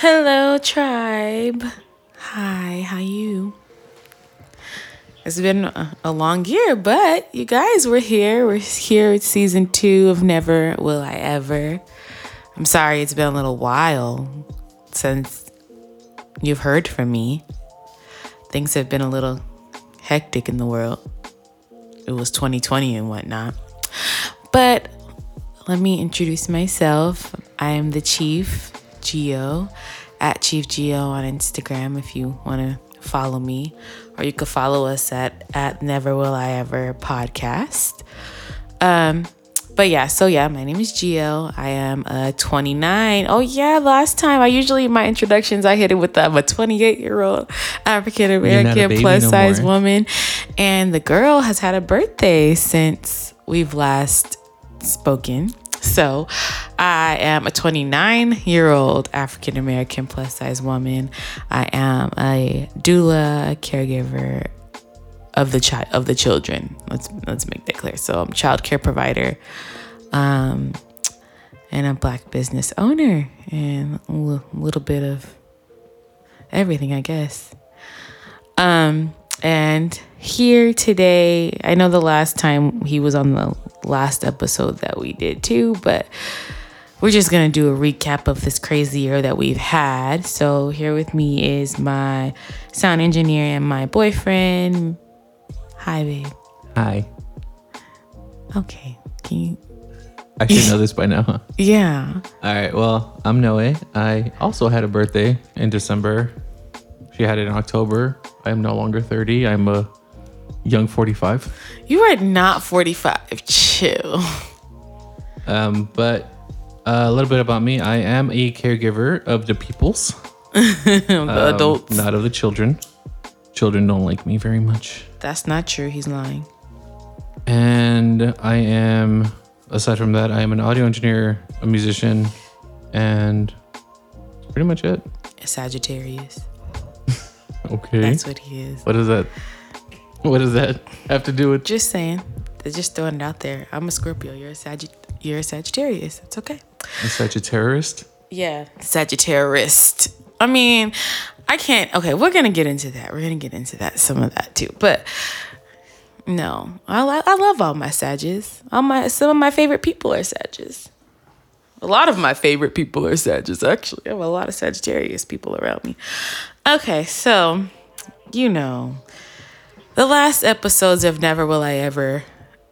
Hello, tribe. Hi, how you? It's been a, long year, but you guys, we're here. We're here with season two of Never Will I Ever. I'm sorry it's been a little while since you've heard from me. Things have been a little hectic in the world. It was 2020 and whatnot. But let me introduce myself. I am the Chief Geo at Chief Geo on Instagram if you want to follow me, or you could follow us at at Never Will I Ever podcast. Um, but yeah, so yeah, my name is Geo. I am a 29. Oh yeah, last time I usually my introductions I hit it with I'm a 28 year old African American plus no size more. woman, and the girl has had a birthday since we've last spoken. So, I am a 29 year old African American plus size woman. I am a doula, caregiver of the child of the children. Let's let's make that clear. So, I'm a child care provider, um, and a black business owner, and a little bit of everything, I guess. Um, and here today, I know the last time he was on the last episode that we did too, but we're just gonna do a recap of this crazy year that we've had. So here with me is my sound engineer and my boyfriend. Hi, babe. Hi. Okay. Can you? I should know this by now, huh? Yeah. All right. Well, I'm Noe. I also had a birthday in December. She had it in October. I am no longer 30. I'm a young 45. You are not 45. Chill. Um, but uh, a little bit about me. I am a caregiver of the peoples, the um, adults, not of the children. Children don't like me very much. That's not true. He's lying. And I am, aside from that, I am an audio engineer, a musician, and pretty much it. A Sagittarius. okay. That's what he is. What is that? What does that have to do with? Just saying. They're just throwing it out there. I'm a Scorpio. You're a Sagitt. You're a Sagittarius. It's okay. A Sagittarius. Yeah, Sagittarius. I mean, I can't. Okay, we're gonna get into that. We're gonna get into that. Some of that too. But no, I I love all my Sages. All my some of my favorite people are Sages. A lot of my favorite people are Sages. Actually, I have a lot of Sagittarius people around me. Okay, so you know the last episodes of Never Will I Ever,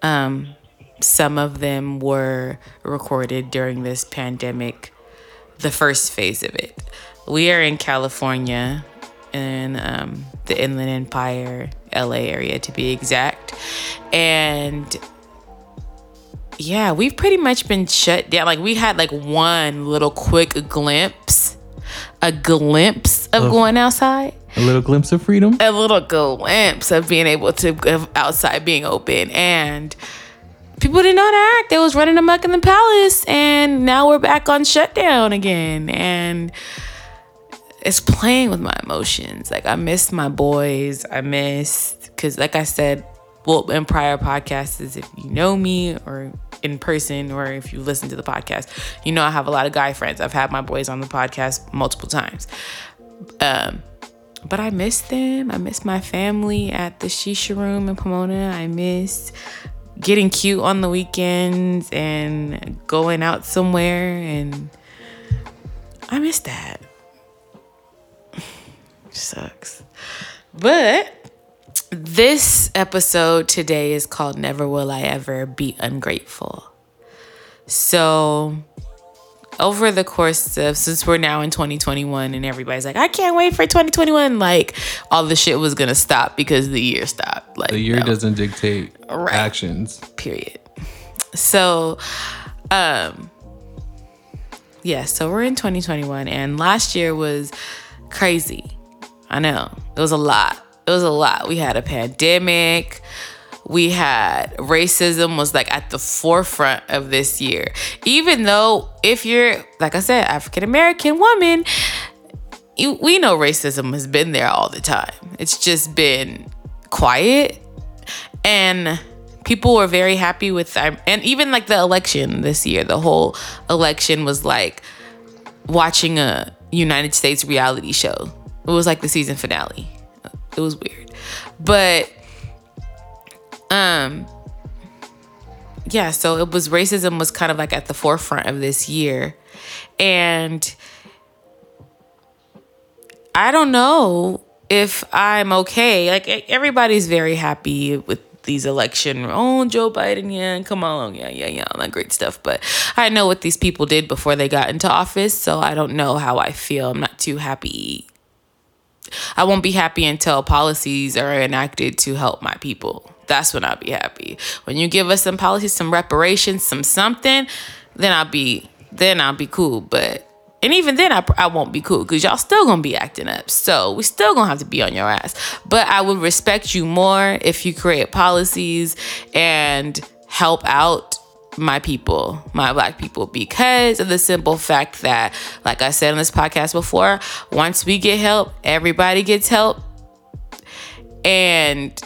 um, some of them were recorded during this pandemic, the first phase of it. We are in California, in um, the Inland Empire, LA area to be exact. And yeah, we've pretty much been shut down. Like, we had like one little quick glimpse, a glimpse of going outside a little glimpse of freedom. A little glimpse of being able to go outside being open. And people didn't know to act. They was running amok in the palace. And now we're back on shutdown again. And it's playing with my emotions. Like I miss my boys. I miss because like I said, well, in prior podcasts, if you know me or in person or if you listen to the podcast, you know I have a lot of guy friends. I've had my boys on the podcast multiple times. Um, but I miss them. I miss my family at the Shisha Room in Pomona. I miss getting cute on the weekends and going out somewhere and I miss that. Sucks. But this episode today is called Never Will I Ever Be Ungrateful. So over the course of since we're now in 2021 and everybody's like, I can't wait for 2021, like all the shit was gonna stop because the year stopped. Like the year no. doesn't dictate right. actions. Period. So, um, yeah. So we're in 2021, and last year was crazy. I know it was a lot. It was a lot. We had a pandemic we had racism was like at the forefront of this year. Even though if you're like I said, African American woman, you, we know racism has been there all the time. It's just been quiet and people were very happy with um, and even like the election this year, the whole election was like watching a United States reality show. It was like the season finale. It was weird. But um yeah, so it was racism was kind of like at the forefront of this year. And I don't know if I'm okay. Like everybody's very happy with these election. Oh, Joe Biden, yeah, come on, yeah, yeah, yeah, all that great stuff. But I know what these people did before they got into office, so I don't know how I feel. I'm not too happy. I won't be happy until policies are enacted to help my people. That's when I'll be happy. When you give us some policies, some reparations, some something, then I'll be then I'll be cool. But and even then, I, I won't be cool because y'all still gonna be acting up. So we still gonna have to be on your ass. But I would respect you more if you create policies and help out my people, my black people, because of the simple fact that, like I said on this podcast before, once we get help, everybody gets help. And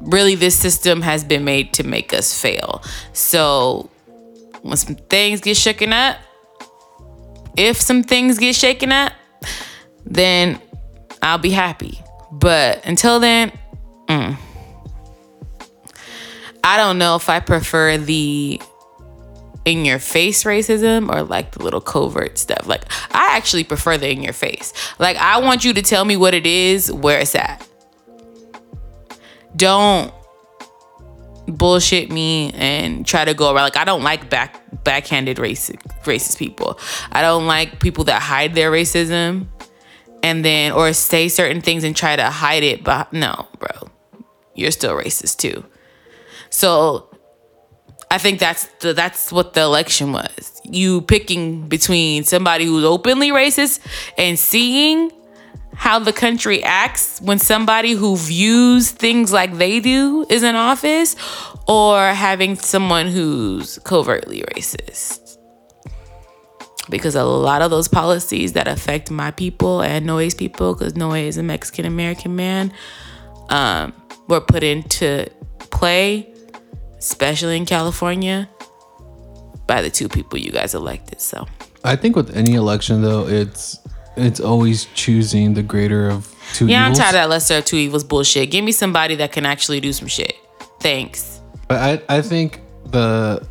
really, this system has been made to make us fail. So when some things get shaken up, if some things get shaken up, then I'll be happy. But until then, mm, I don't know if I prefer the in your face racism or like the little covert stuff. Like, I actually prefer the in your face. Like, I want you to tell me what it is, where it's at. Don't bullshit me and try to go around like I don't like back backhanded racist racist people. I don't like people that hide their racism and then or say certain things and try to hide it but no, bro. You're still racist too. So I think that's the, that's what the election was. You picking between somebody who's openly racist and seeing how the country acts when somebody who views things like they do is in office or having someone who's covertly racist. Because a lot of those policies that affect my people and Noe's people, because Noe is a Mexican American man, um, were put into play, especially in California, by the two people you guys elected. So I think with any election, though, it's it's always choosing the greater of two yeah, evils. I'm tired of that lesser of two evils bullshit. Give me somebody that can actually do some shit. Thanks. But I, I think the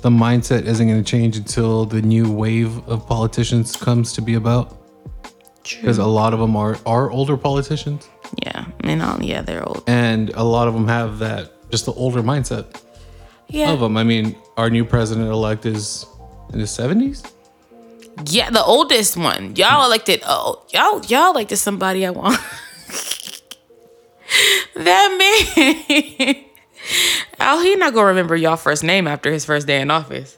the mindset isn't going to change until the new wave of politicians comes to be about. Because a lot of them are are older politicians, Yeah, mean, all, yeah, they're old. and a lot of them have that just the older mindset Yeah, of them. I mean, our new president elect is in his seventies. yeah, the oldest one. Y'all elected. Oh, y'all, y'all elected somebody I want. that man. Oh, he not gonna remember y'all first name after his first day in office.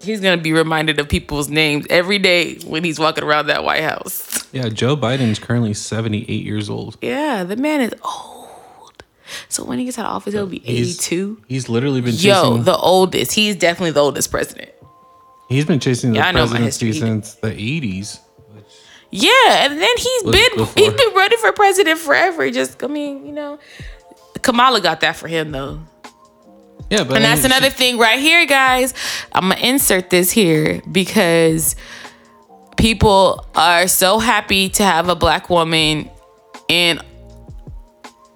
He's gonna be reminded of people's names every day when he's walking around that White House. Yeah, Joe Biden is currently seventy eight years old. Yeah, the man is old. So when he gets out of office, he'll be He's- eighty-two. He's literally been chasing. Yo, the oldest. He's definitely the oldest president. he's been chasing the Yeah, presidency since the eighties. Yeah, and then he's been before. he's been running for president forever. Just I mean, you know, Kamala got that for him though. Yeah, but And I that's mean, another thing right here, guys. I'm gonna insert this here because people are so happy to have a black woman in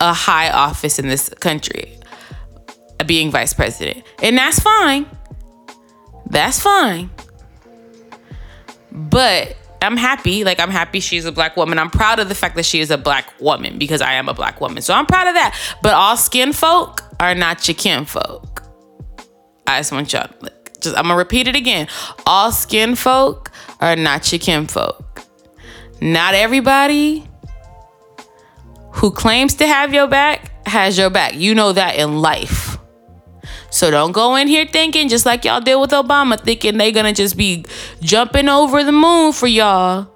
a high office in this country, being vice president, and that's fine. That's fine. But I'm happy. Like I'm happy she's a black woman. I'm proud of the fact that she is a black woman because I am a black woman. So I'm proud of that. But all skin folk are not your kin folk. I just want y'all to look. Just I'm gonna repeat it again. All skin folk are not your kin folk. Not everybody who claims to have your back has your back. You know that in life. So don't go in here thinking just like y'all did with Obama, thinking they gonna just be jumping over the moon for y'all.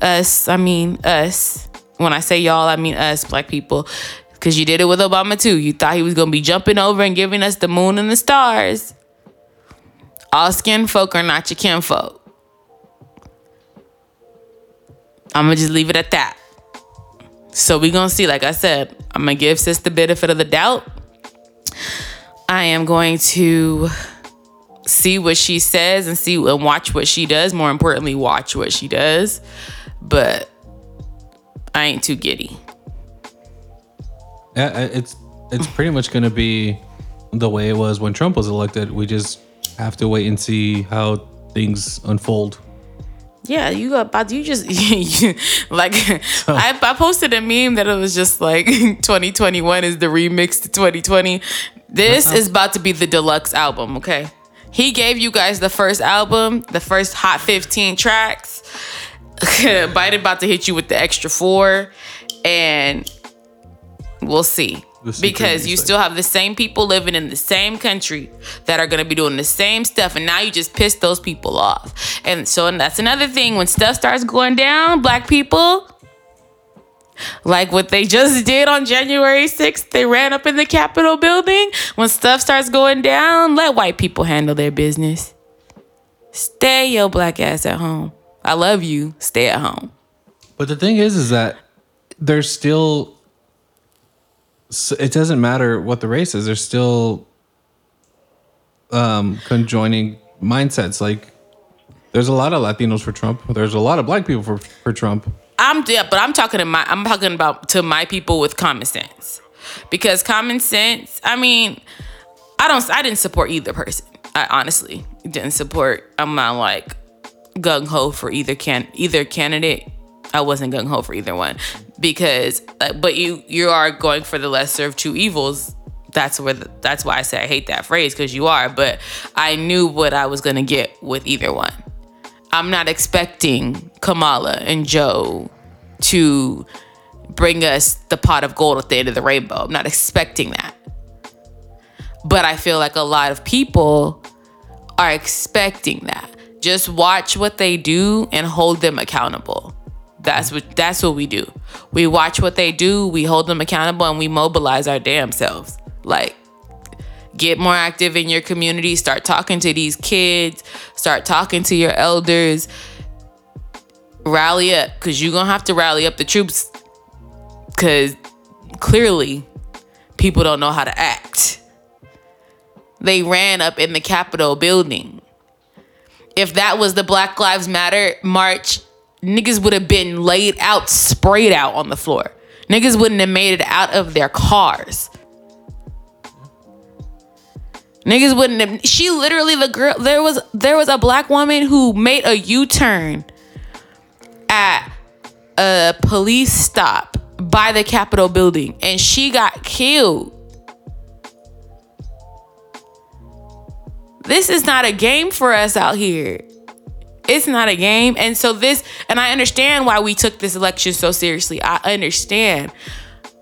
Us, I mean us. When I say y'all, I mean us, black people. Cause you did it with Obama too. You thought he was gonna be jumping over and giving us the moon and the stars. All skin folk are not your kin folk. I'm gonna just leave it at that. So we gonna see. Like I said, I'm gonna give sis the benefit of the doubt. I am going to see what she says and see and watch what she does. More importantly, watch what she does. But I ain't too giddy. Yeah, it's it's pretty much to be the way it was when Trump was elected. We just have to wait and see how things unfold. Yeah, you got about you just you, like oh. I, I posted a meme that it was just like 2021 is the remix to 2020. This is about to be the deluxe album, okay? He gave you guys the first album, the first hot 15 tracks. Biden about to hit you with the extra four, and we'll see. Because you still have the same people living in the same country that are gonna be doing the same stuff, and now you just piss those people off. And so and that's another thing. When stuff starts going down, black people, like what they just did on January 6th, they ran up in the Capitol building. When stuff starts going down, let white people handle their business. Stay your black ass at home. I love you. Stay at home. But the thing is, is that there's still. S- It doesn't matter what the race is. There's still um, conjoining mindsets. Like, there's a lot of Latinos for Trump. There's a lot of black people for for Trump. I'm yeah, but I'm talking to my I'm talking about to my people with common sense. Because common sense, I mean, I don't I didn't support either person. I honestly didn't support I'm not like gung ho for either can either candidate. I wasn't gung ho for either one because uh, but you you are going for the lesser of two evils. That's where the, that's why I say I hate that phrase because you are, but I knew what I was to get with either one. I'm not expecting Kamala and Joe to bring us the pot of gold at the end of the rainbow. I'm not expecting that. But I feel like a lot of people are expecting that. Just watch what they do and hold them accountable. That's what that's what we do. We watch what they do, we hold them accountable and we mobilize our damn selves. Like get more active in your community start talking to these kids start talking to your elders rally up because you're gonna have to rally up the troops because clearly people don't know how to act they ran up in the capitol building if that was the black lives matter march niggas would have been laid out sprayed out on the floor niggas wouldn't have made it out of their cars Niggas wouldn't have, she literally the girl there was there was a black woman who made a U-turn at a police stop by the Capitol building and she got killed. This is not a game for us out here. It's not a game. And so this and I understand why we took this election so seriously. I understand.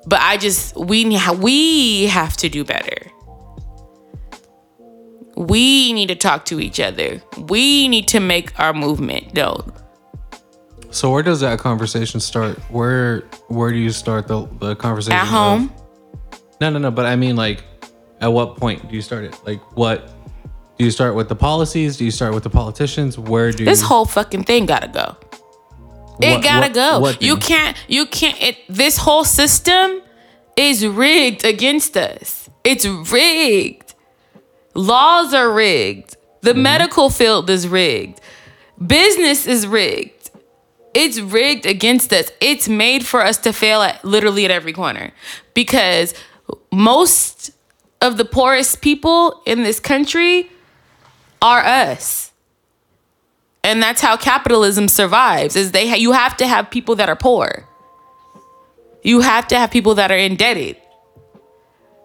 But I just we we have to do better. We need to talk to each other. We need to make our movement known. So where does that conversation start? Where where do you start the the conversation? At of- home, no, no, no. But I mean, like, at what point do you start it? Like, what do you start with the policies? Do you start with the politicians? Where do this you, whole fucking thing gotta go. It What- gotta what- go. what you can't. You can't. It, this whole system is rigged against us. It's rigged. Laws are rigged. The Mm-hmm. medical field is rigged. Business is rigged. It's rigged against us. It's made for us to fail at literally at every corner because most of the poorest people in this country are us. And that's how capitalism survives is they ha- you have to have people that are poor. You have to have people that are indebted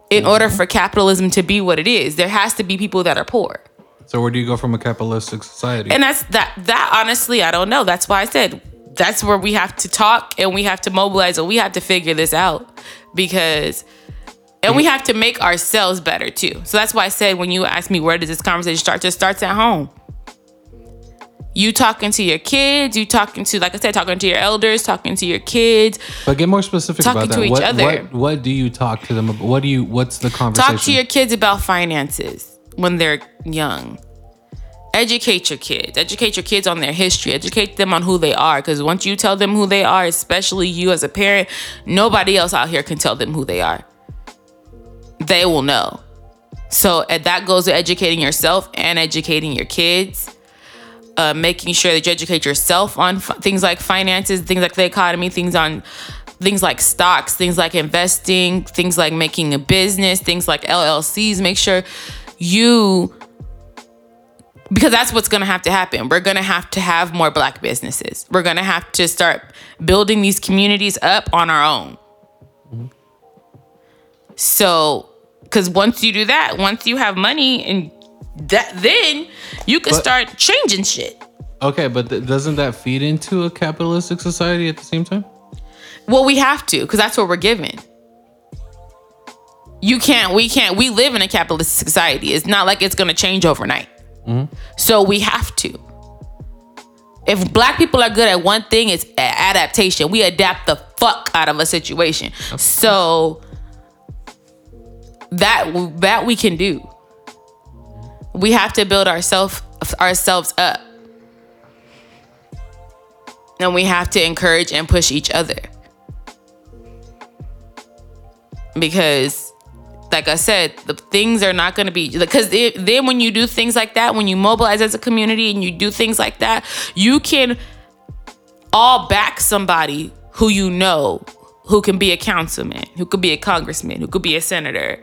in order for capitalism to be what it is. There has to be people that are poor. So where do you go from a capitalistic society? and that's that that honestly i don't know. That's why i said that's where we have to talk and we have to mobilize and we have to figure this out. Because and we have to make ourselves better too so that's why i said when you asked me where does this conversation start just starts at home you talking to your kids you talking to like i said talking to your elders talking to your kids but get more specific Talking about that. to each what, other. What, what do you talk to them about? What do you? What's the conversation? talk to your kids about finances when they're young educate your kids educate your kids on their history educate them on who they are because once you tell them who they are especially you as a parent nobody else out here can tell them who they are they will know So that goes to educating yourself and educating your kids. Uh, making sure that you educate yourself on f- things like finances, things like the economy, things on things like stocks, things like investing, things like making a business, things like LLCs. Make sure you because that's what's going to have to happen. We're going to have to have more black businesses. We're going to have to start building these communities up on our own. So, because once you do that, once you have money and that, then you can But- start changing shit. Okay, but th- doesn't that feed into a capitalistic society at the same time? Well, we have to because that's what we're given. You can't, we can't, we live in a capitalist society. It's not like it's going to change overnight. Mm-hmm. So we have to. If black people are good at one thing, it's adaptation. We adapt the fuck out of a situation. So that that we can do. We have to build ourselves ourselves up. And we have to encourage and push each other. Because like I said, the things are not going to be because then when you do things like that, when you mobilize as a community and you do things like that, you can all back somebody who you know who can be a councilman, who could be a congressman, who could be a senator.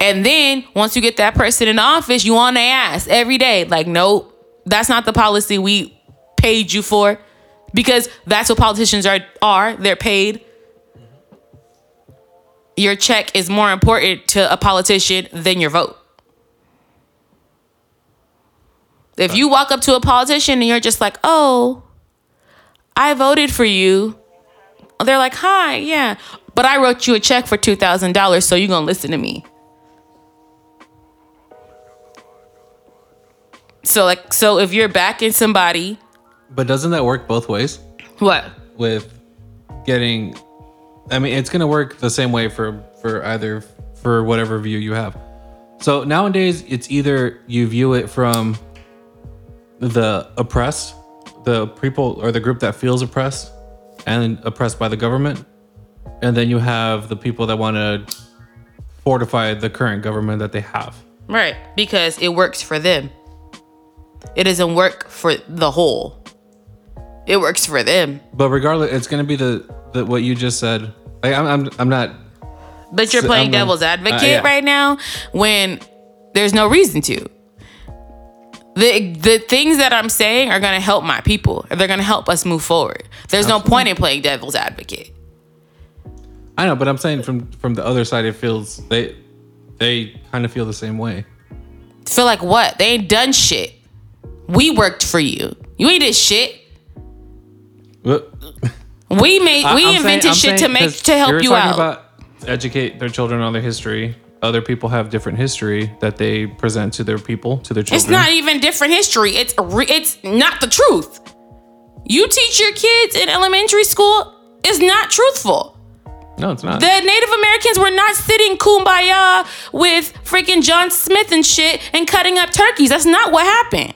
And then once you get that person in office, you on their ass every day. Like, nope, that's not the policy we paid you for. Because that's what politicians are are. They're paid your check is more important to a politician than your vote. If you walk up to a politician and you're just like, oh, I voted for you, they're like, hi, yeah, but I wrote you a check for $2,000, so you're going to listen to me. So, like, so if you're backing somebody, But doesn't that work both ways? what? With getting, I mean, it's gonna work the same way for for either for whatever view you have. So nowadays, it's either you view it from the oppressed, the people or the group that feels oppressed and oppressed by the government, and then you have the people that want to fortify the current government that they have. Right, because it works for them. It doesn't work for the whole. It works for them. But regardless, it's gonna be the, the what you just said. Like, I'm, I'm I'm not But you're playing I'm gonna- devil's advocate uh, yeah. right now when there's no reason to. The the things that I'm saying are gonna help my people. They're gonna help us move forward. There's no point in playing devil's advocate. I know, but I'm saying from from the other side, it feels they they kind of feel the same way. Feel like what? They ain't done shit. We worked for you. You ain't did shit. But We made I- we I'm invented I'm shit saying to make to help you're you talking out. About educate their children on their history. Other people have different history that they present to their people, to their children. It's not even different history. It's re- it's not the truth. You teach your kids in elementary school is not truthful. No, it's not. The Native Americans were not sitting kumbaya with freaking John Smith and shit and cutting up turkeys. That's not what happened.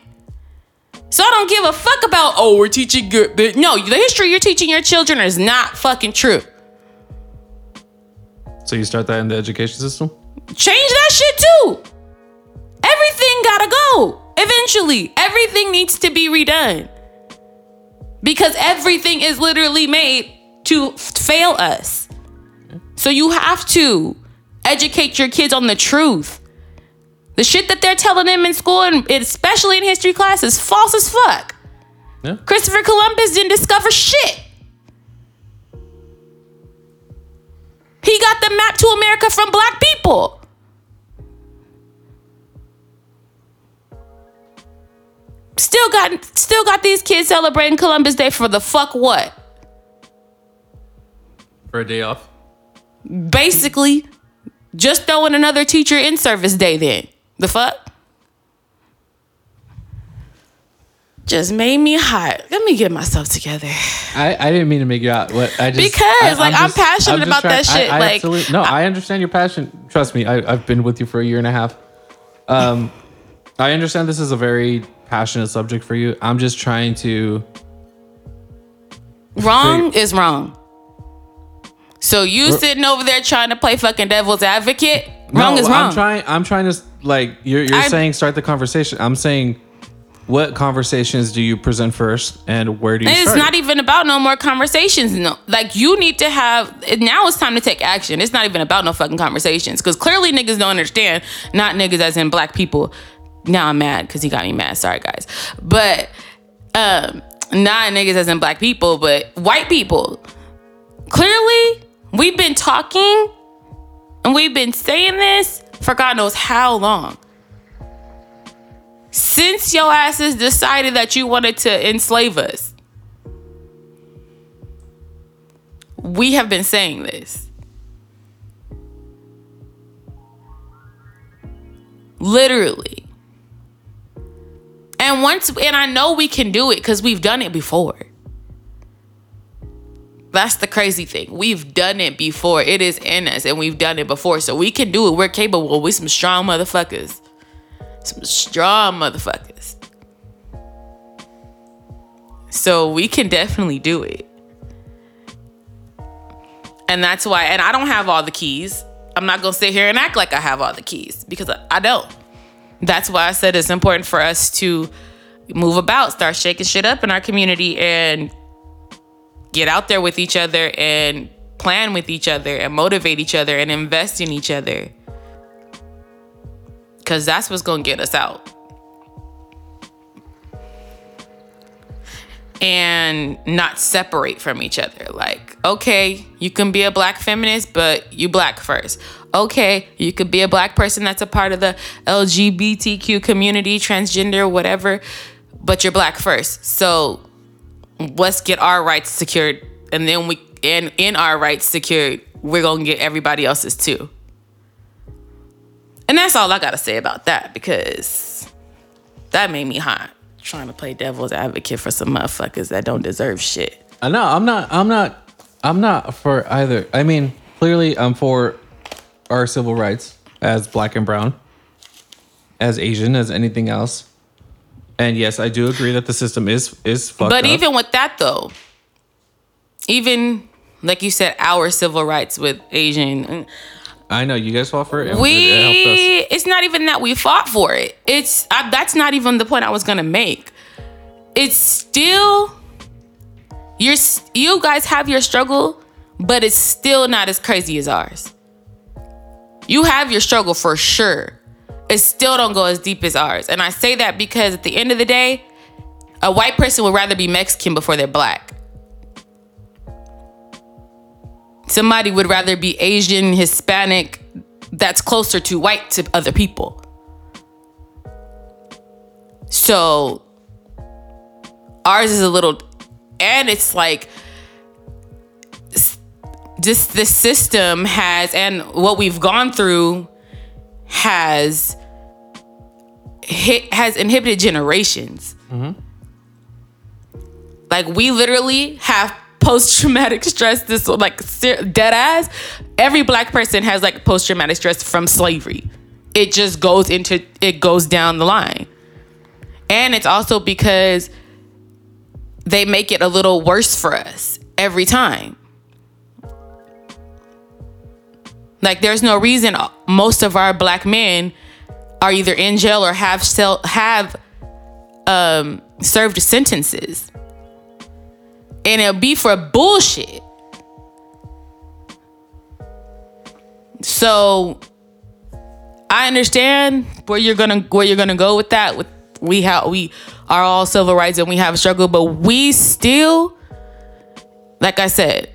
So I don't give a fuck about oh we're teaching good. But no, the history you're teaching your children is not fucking true. so you start that in the education system. Change that shit too. Everything gotta go. Eventually, everything needs to be redone. Because everything is literally made to fail us. So you have to educate your kids on the truth. The shit that they're telling them in school, and especially in history class, is false as fuck. Yeah. Christopher Columbus didn't discover shit. He got the map to America from black people. Still got still got these kids celebrating Columbus Day for the fuck what? For a day off. Basically, just throwing another teacher in service day then. The fuck? Just made me hot. Let me get myself together. I, I didn't mean to make you out. What I just Because, I, like, I'm just- passionate just about that shit, I, I like, absolutely- no, I, understand your passion. Trust me, I, I've been with you for a year and a half. Um, I understand this is a very passionate subject for you. I'm just trying to. Wrong is wrong. So you sitting over there trying to play fucking devil's advocate Wrong No, is wrong. I'm trying. I'm trying to like you're. You're saying start the conversation. I'm saying, what conversations do you present first, and where do you it's not even about no more conversations. No, like you need to have. Now it's time to take action. It's not even about no fucking conversations because clearly niggas don't understand. Not niggas as in black people. Now I'm mad because he got me mad. Sorry guys, but um, not niggas as in black people, but white people. Clearly, we've been talking and we've been saying this for God knows how long. Since your asses decided that you wanted to enslave us, we have been saying this. Literally. And once, and I know we can do it because we've done it before. That's the crazy thing. We've done it before. It is in us and we've done it before. So we can do it. We're capable. We're some strong motherfuckers. Some strong motherfuckers. So we can definitely do it. And that's why, and I don't have all the keys. I'm not gonna sit here and act like I have all the keys because I- I don't. That's why I said it's important for us to move about, start shaking shit up in our community and get out there with each other and plan with each other and motivate each other and invest in each other. Cause that's what's gonna get us out. And not separate from each other. Like, okay, you can be a black feminist, but you black first. Okay, you could be a black person that's a part of the LGBTQ community, transgender, whatever, but you're black first. So let's get our rights secured and then we and in our rights secured we're gonna get everybody else's too and that's all i gotta say about that because that made me hot trying to play devil's advocate for some motherfuckers that don't deserve shit Uh, no, I'm not. I'm not. I'm not for either. I mean, clearly, I'm for our civil rights as black and brown, as Asian, as anything else. And yes, I do agree that the system is is fucked but up. even with that though even like you said our civil rights with asian uh, I know you guys fought for it. we it, it us. it's not even that we fought for it it's I, that's not even the point i was gonna make it's still you're you guys have your struggle but it's still not as crazy as ours you have your struggle for sure it still don't go as deep as ours and i say that because at the end of the day a white person would rather be mexican before they're black somebody would rather be Asian, Hispanic, that's closer to white to other people. So ours is a little, and it's like, just the system has, and what we've gone through has hit, has inhibited generations. Mm-hmm. Like we literally have post traumatic stress. This like dead ass. Every black person has like post traumatic stress from slavery. It just goes into it goes down the line, and it's also because they make it a little worse for us every time. Like there's no reason most of our black men are either in jail or have have um, served sentences and it'll be for bullshit. So I understand where you're gonna where you're gonna go with that. With we have we are all civil rights and we have a struggle, but we still, like I said,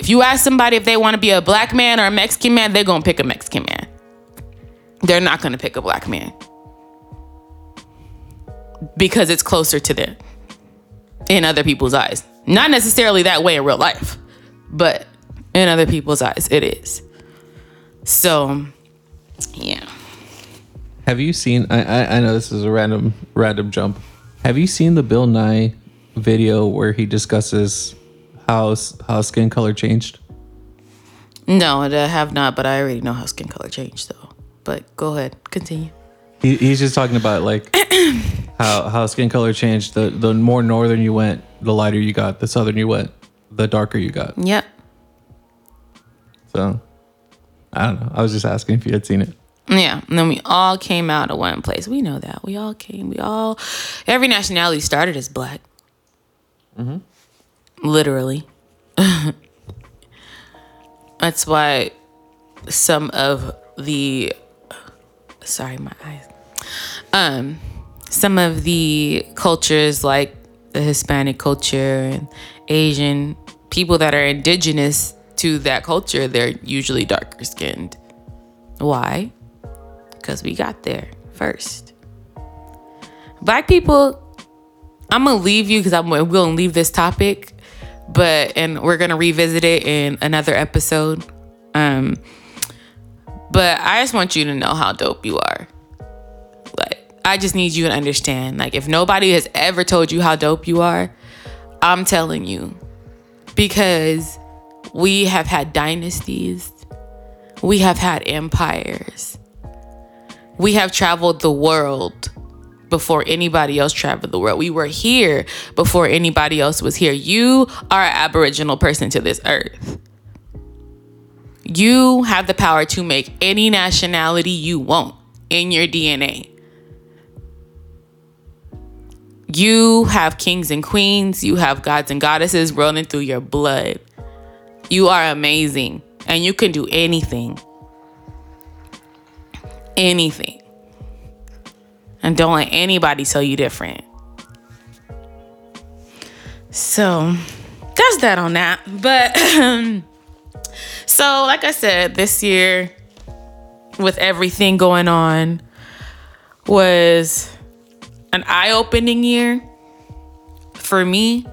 if you ask somebody if they want to be a black man or a Mexican man, they're gonna pick a Mexican man. They're not gonna pick a black man because it's closer to them in other people's eyes. Not necessarily that way in real life, but in other people's eyes, it is. So, yeah. Have you seen? I, I I know this is a random random jump. Have you seen the Bill Nye video where he discusses how how skin color changed? No, I have not, but I already know how skin color changed, though. But go ahead, continue. He, he's just talking about like how how skin color changed. The the more northern you went, the lighter you got. The southern you went, the darker you got. Yep. So, I don't know. I was just asking if you had seen it. Yeah, and then we all came out of one place. We know that. We all came. We all, every nationality started as black. Mm-hmm. Literally. That's why some of the, sorry, my eyes. Um, some of the cultures like the Hispanic culture and Asian people that are indigenous to that culture, they're usually darker skinned. Why? because we got there first. Black people, I'm gonna leave you because I'm gonna leave this topic, but and we're gonna revisit it in another episode. Um, but I just want you to know how dope you are. Like, I just need you to understand. Like, if nobody has ever told you how dope you are, I'm telling you because we have had dynasties, we have had empires we have traveled the world before anybody else traveled the world. We were here before anybody else was here. You are an Aboriginal person to this earth. You have the power to make any nationality you want in your DNA. You have kings and queens, you have gods and goddesses rolling through your blood. You are amazing and you can do anything anything. And don't let anybody tell you different. So that's that on that. But um, so, like I said, this year, with everything going on, was an eye opening year for me.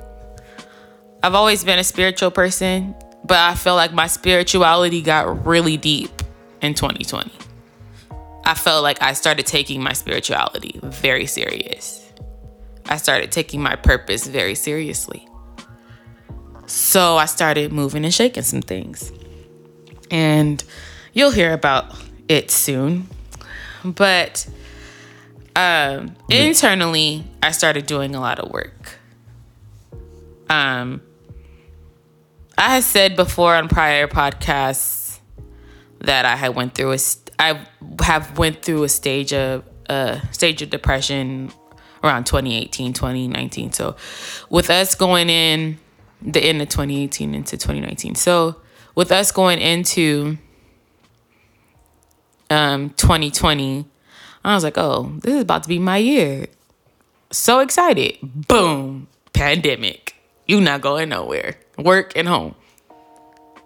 I've always been a spiritual person, but I feel like my spirituality got really deep in 2020. I felt like I started taking my spirituality very serious. I started taking my purpose very seriously. So I started moving and shaking some things. And you'll hear about it soon. But um, internally, I started doing a lot of work. Um, I had said before on prior podcasts that I had went through a I have went through a stage of a uh, stage of depression around 2018, 2019. So with us going in the end of 2018 into 2019. So with us going into um 2020, I was like, "Oh, this is about to be my year." So excited. Boom. Pandemic. You not going nowhere. Work and home.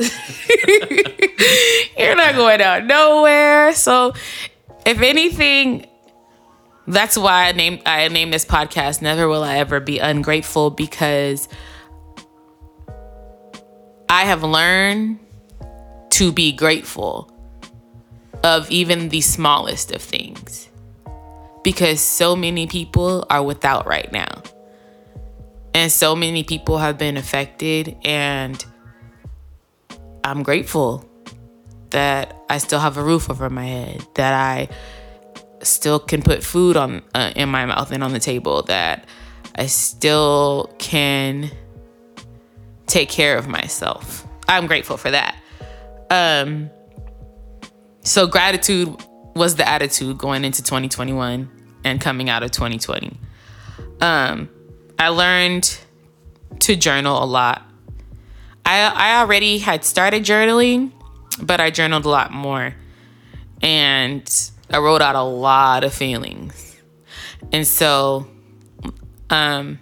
You're not going out nowhere. So, if anything, that's why I named I named this podcast Never Will I Ever Be Ungrateful because I have learned to be grateful of even the smallest of things because so many people are without right now. And so many people have been affected and I'm grateful that I still have a roof over my head, that I still can put food on uh, in my mouth and on the table, that I still can take care of myself. I'm grateful for that. Um so gratitude was the attitude going into 2021 and coming out of 2020. Um I learned to journal a lot I I already had started journaling, but I journaled a lot more. And I wrote out a lot of feelings. And so um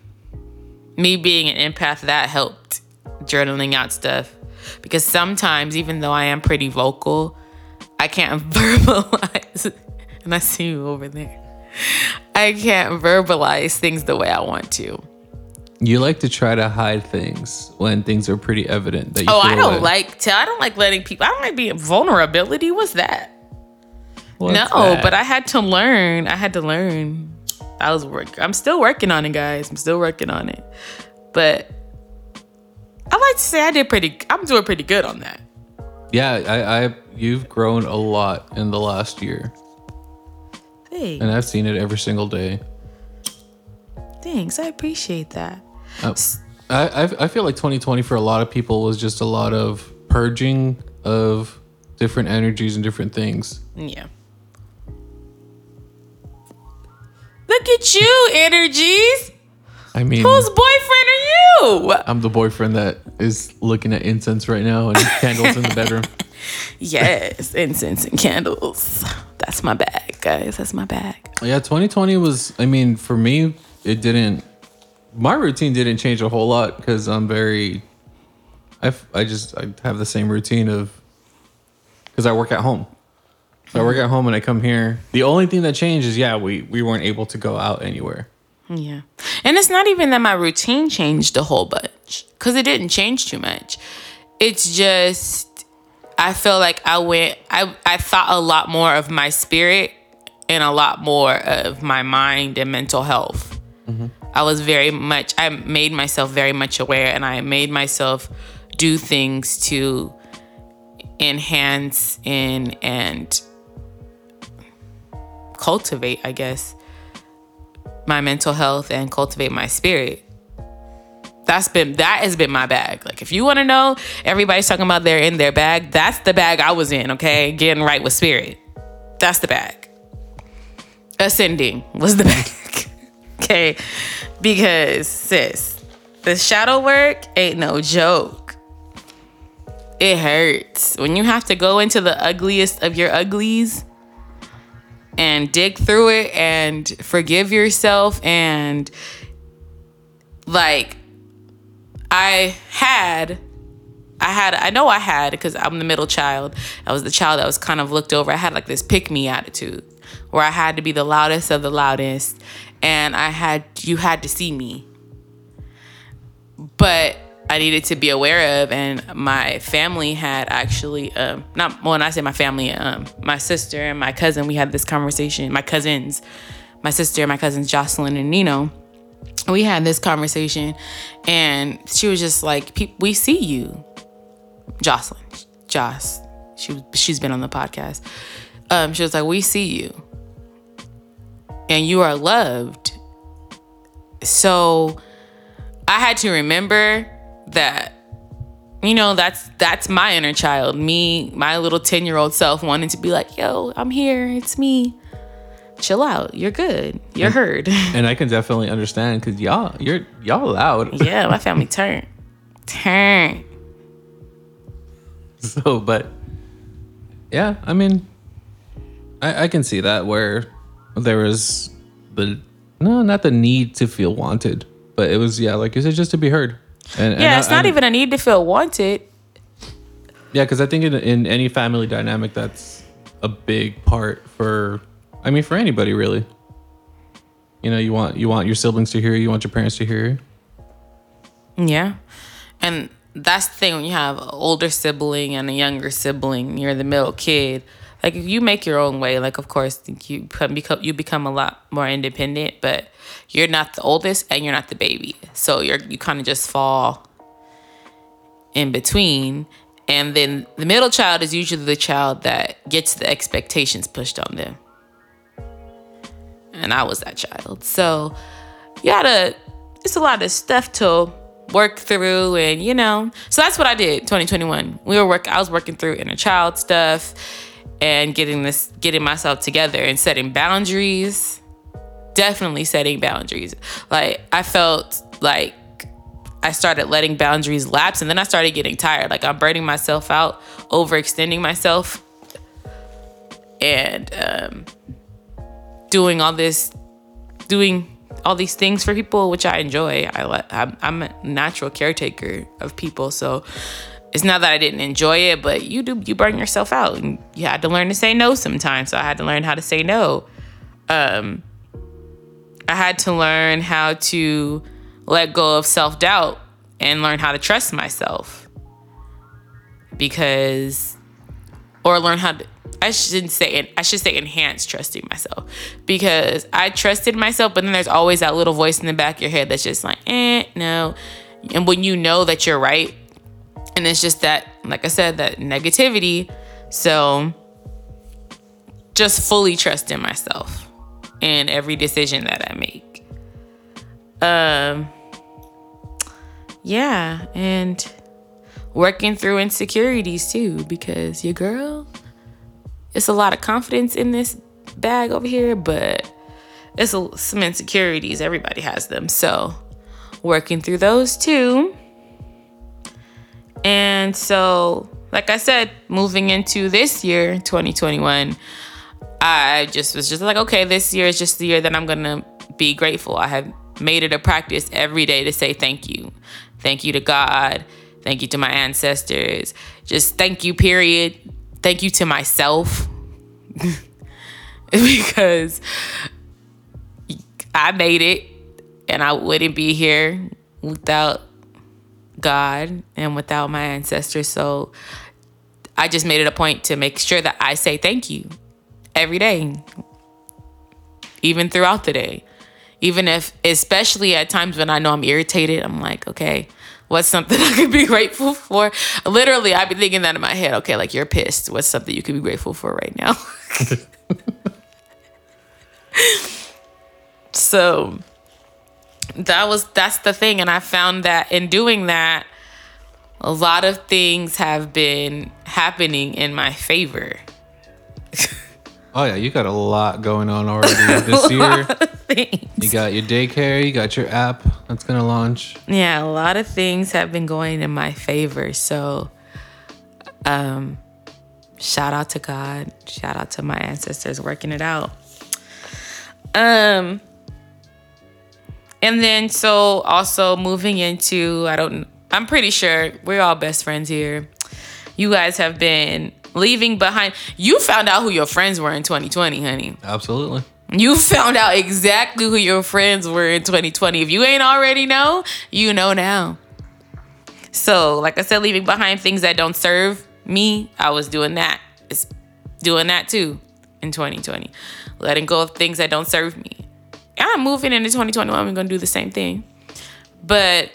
me being an empath that helped journaling out stuff because sometimes even though I am pretty vocal, I can't verbalize and I see you over there. I can't verbalize things the way I want to. You like to try to hide things when things are pretty evident that you Oh, I don't like to I don't like letting people I don't like being vulnerability. What's that? What's no, that? but I had to learn. I had to learn. I was work I'm still working on it, guys. I'm still working on it. But I like to say I did pretty I'm doing pretty good on that. Yeah, I, I you've grown a lot in the last year. Hey, And I've seen it every single day. thanks. I appreciate that. Uh, I, I I feel like 2020 for a lot of people was just a lot of purging of different energies and different things. Yeah. Look at you, energies. I mean, Whose boyfriend are you? I'm the boyfriend that is looking at incense right now and candles in the bedroom. Yes, incense and candles. That's my bag, guys. That's my bag. Yeah, 2020 was. I mean, for me, it didn't. My routine didn't change a whole lot because I'm very. I, I just I have the same routine of. Because I work at home. So I work at home and I come here. The only thing that changed is yeah, we we weren't able to go out anywhere. Yeah. And it's not even that my routine changed a whole bunch because it didn't change too much. It's just, I feel like I went, I, I thought a lot more of my spirit and a lot more of my mind and mental health. Mm-hmm. I was very much, I made myself very much aware and I made myself do things to enhance and, and cultivate, I guess, my mental health and cultivate my spirit. That's been that has been my bag. Like if you want to know, everybody's talking about they're in their bag. That's the bag I was in, okay? Getting right with spirit. That's the bag. Ascending was the bag. okay? Because sis, the shadow work ain't no joke. It hurts. When you have to go into the ugliest of your uglies and dig through it and forgive yourself and like I had I had I know I had because I'm the middle child. I was the child that was kind of looked over. I had like this pick me attitude where I had to be the loudest of the loudest and I had you had to see me. But I needed to be aware of, and my family had actually, um, not when I say my family, um, my sister and my cousin, we had this conversation. My cousins, my sister, my cousins Jocelyn and Nino, we had this conversation, and she was just like, "We see you, Jocelyn, Joss. She she's been on the podcast. Um, she was like, "We see you, and you are loved." So I had to remember that you know that's that's my inner child me my little 10 year old self wanting to be like yo i'm here it's me chill out you're good you're heard And I can definitely understand because y'all you're y'all loud. yeah my family turn turn So, but yeah, I mean, I, I can see that where there was the no, not the need to feel wanted, but it was yeah, like you said, just to be heard. And, and yeah I- it's not I- even a need to feel wanted Yeah, because I think in, in any family dynamic, that's a big part for. I mean, for anybody really. You know, you want you want your siblings to hear you, you want your parents to hear you. Yeah. And that's the thing when you have an older sibling and a younger sibling, you're the middle kid. Like if you make your own way, like of course you become, you become a lot more independent, but you're not the oldest and you're not the baby. So you're you kind of just fall in between. And then the middle child is usually the child that gets the expectations pushed on them. And I was that child. So you gotta it's a lot of stuff to work through and you know so that's what i did 2021 we were work i was working through inner child stuff and getting this getting myself together and setting boundaries definitely setting boundaries like i felt like i started letting boundaries lapse and then i started getting tired like i'm burning myself out overextending myself and um doing all this doing all these things for people, which I enjoy. I I'm, I'm a natural caretaker of people, so it's not that I didn't enjoy it, but you do you burn yourself out, and you had to learn to say no sometimes. So I had to learn how to say no. Um, I had to learn how to let go of self doubt and learn how to trust myself because, or learn how to. I shouldn't say I should say enhance trusting myself because I trusted myself, but then there's always that little voice in the back of your head that's just like, eh, no. And when you know that you're right, and it's just that, like I said, that negativity. So just fully trust in myself in every decision that I make. Um, yeah, and working through insecurities too, because your girl, it's a lot of confidence in this bag over here, but it's a, some insecurities. Everybody has them. So, working through those too. And so, like I said, moving into this year, 2021, I just was just like, okay, this year is just the year that I'm to be grateful. I have made it a practice every day to say thank you. Thank you to God. Thank you to my ancestors. Just thank you, period. Thank you to myself. because I made it and I wouldn't be here without God and without my ancestors. So I just made it a point to make sure that I say thank you every day, even throughout the day. Even if, especially at times when I know I'm irritated, I'm like, okay, what's something I could be grateful for? Literally, I'd be thinking that in my head. Okay, like you're pissed. What's something you could be grateful for right now? so that was that's the thing. And i found that in doing that a lot of things have been happening in my favor. Oh yeah you got a lot going on already this year. you got your daycare you got your app that's gonna launch. Yeah a lot of things have been going in my favor. So um shout out to god. Shout out to my ancestors working it out. Um and then so also moving into I don't I'm pretty sure we're all best friends here. You guys have been leaving behind. You found out who your friends were in 2020, honey. Absolutely. You found out exactly who your friends were in 2020. If you ain't already know, you know now. So, like I said, leaving behind things that don't serve me, I was doing that. It's doing that too in 2020. Letting go of things that don't serve me. I'm moving into 2021. I'm gonna do the same thing. But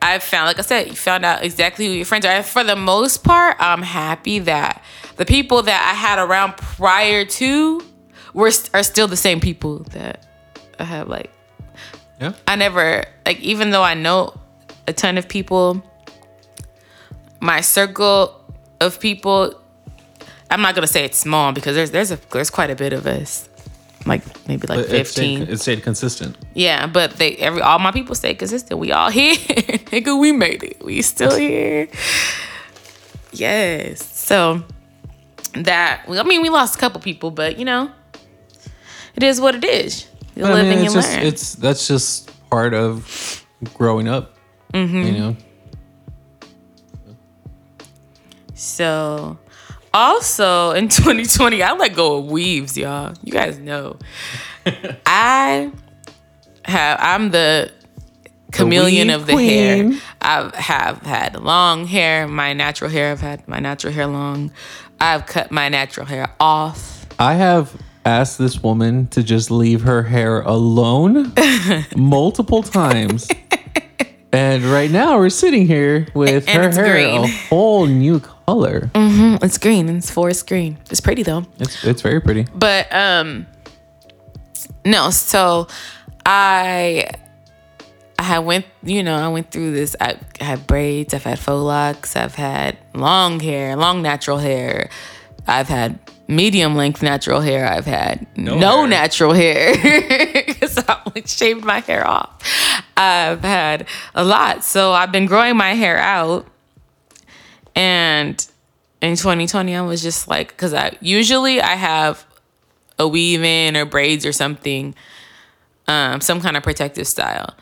I found, like I said, you found out exactly who your friends are. For the most part, I'm happy that the people that I had around prior to were are still the same people that I have. Like, yeah, I never like even though I know a ton of people, my circle of people. I'm not gonna say it's small because there's there's a there's quite a bit of us like maybe like but 15. It stayed, it stayed, consistent. Yeah, but they every all my people stayed consistent. We all here. Nigga, we made it. We still here. Yes. So that I mean we lost a couple people, but you know, it is what it is. You're I living mean, and just, learn. It's that's just part of growing up. Mm-hmm. You know. So also in 2020, I let go of weaves, y'all. You guys know. I have I'm the chameleon the of the queen. hair. I have had long hair, my natural hair. I've had my natural hair long. I've cut my natural hair off. I have asked this woman to just leave her hair alone multiple times. And right now we're sitting here with and her hair green. a whole new color. Mm-hmm. It's green. It's forest green. It's pretty though. It's it's very pretty. But um, no. So I I had went. You know, I went through this. I had braids. I've had faux locks. I've had long hair, long natural hair. I've had medium length natural hair. I've had no, no hair. natural hair because I shaved my hair off. I've had a lot. So I've been growing my hair out. And in 2020, I was just like, because I usually I have a weave in or braids or something, um, some kind of protective style.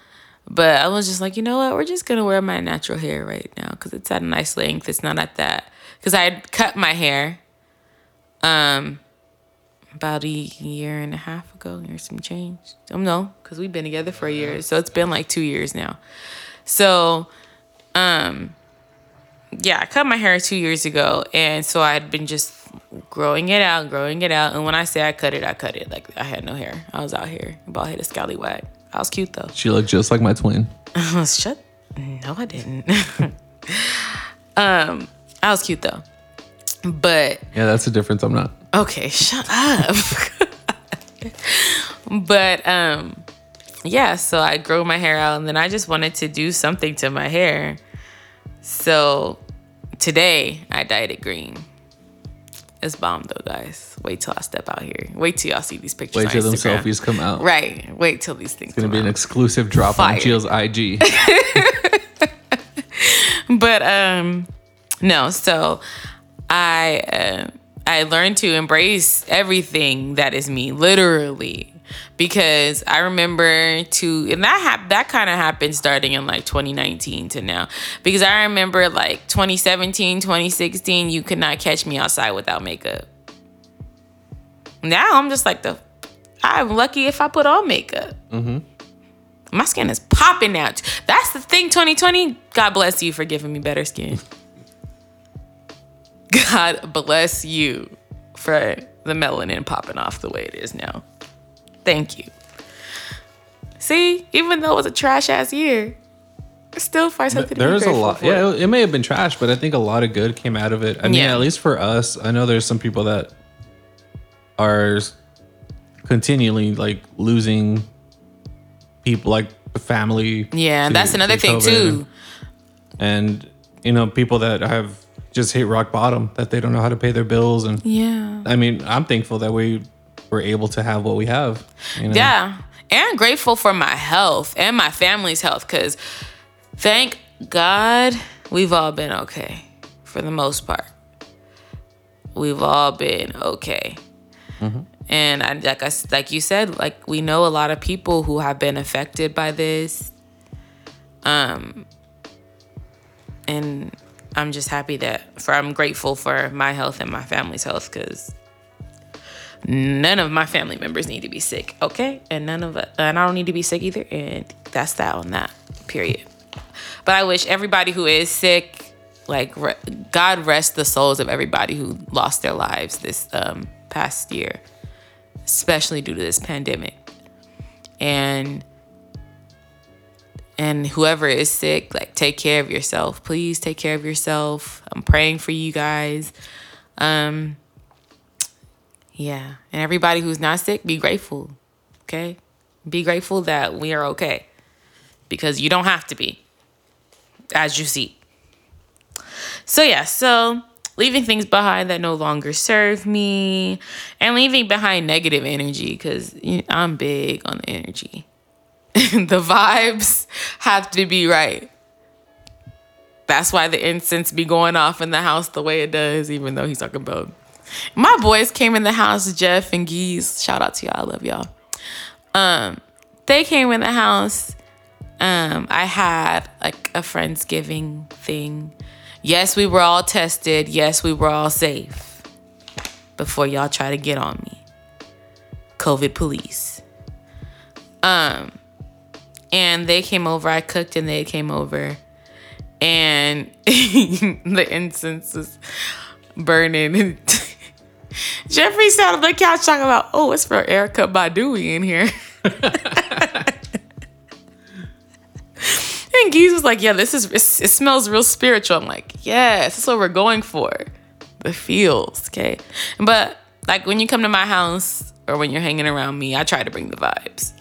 But I was just like, you know what? We're just gonna wear my natural hair right now because it's at a nice length. It's not at that. Because I had cut my hair um about a year and a half ago or some change. I don't know because we've been together for a year. So it's been like two years now. So um yeah, I cut my hair two years ago and so I had been just growing it out, growing it out. And when I say I cut it, I cut it. Like I had no hair. I was out here, bald headed scallywag. I was cute though. She looked just like my twin. Shut no, I didn't. um, I was cute though. But yeah, that's the difference. I'm not. Okay, shut up. but um, yeah. So I grew my hair out, and then I just wanted to do something to my hair. So today I dyed it green. It's bomb though, guys. Wait till I step out here. Wait till y'all see these pictures. Wait till them selfies come out. Right. Wait till these things. It's gonna be an exclusive drop Fire. on Jill's IG. but um no so i uh, i learned to embrace everything that is me literally because i remember to and that hap- that kind of happened starting in like 2019 to now because i remember like 2017 2016 you could not catch me outside without makeup now i'm just like the i'm lucky if i put on makeup Mm-hmm. my skin is popping out. That's the thing, 2020. God bless you for giving me better skin. God bless you for the melanin popping off the way it is now. Thank you. See, even though it was a trash ass year, still find something to be There's a lot. Yeah, it, it may have been trash, but I think a lot of good came out of it. I mean, Yeah. at least for us, I know there's some people that are continually like losing people, like family. Yeah, to- that's another to thing too. And you know, people that have just hit rock bottom that they don't know how to pay their bills. And Yeah. I mean, I'm thankful that we were able to have what we have. You know? Yeah. And grateful for my health and my family's health because thank God we've all been okay for the most part. We've all been okay. And I, like I, like you said, like we know a lot of people who have been affected by this. Um, and I'm just happy that for I'm grateful for my health and my family's health because none of my family members need to be sick, okay? And none of it, and I don't need to be sick either. And that's that on that, period. But I wish everybody who is sick, like re- God rest the souls of everybody who lost their lives this um, past year, especially due to this pandemic. And and whoever is sick, like take care of yourself. Please take care of yourself. I'm praying for you guys. Um, yeah. And everybody who's not sick, be grateful. Okay? Be grateful that we are okay. Because you don't have to be, as you see. So, yeah, so leaving things behind that no longer serve me and leaving behind negative energy because I'm big on the energy. the vibes have to be right. That's why the incense be going off in the house the way it does, even though he's talking about. My boys came in the house, Jeff and Geese. Shout out to y'all. I love y'all. Um, they came in the house. Um, I had like a Friendsgiving thing. Yes, we were all tested. Yes, we were all safe. Before y'all try to get on me. COVID police. Um, and they came over. I cooked and they came over. And the incense was burning. Jeffrey sat on the couch talking about, oh, it's for Erykah Badu in here. and Geese was like, yeah, this is, it smells real spiritual. I'm like, yes, that's what we're going for. The feels, okay? But like when you come to my house or when you're hanging around me, I try to bring the vibes.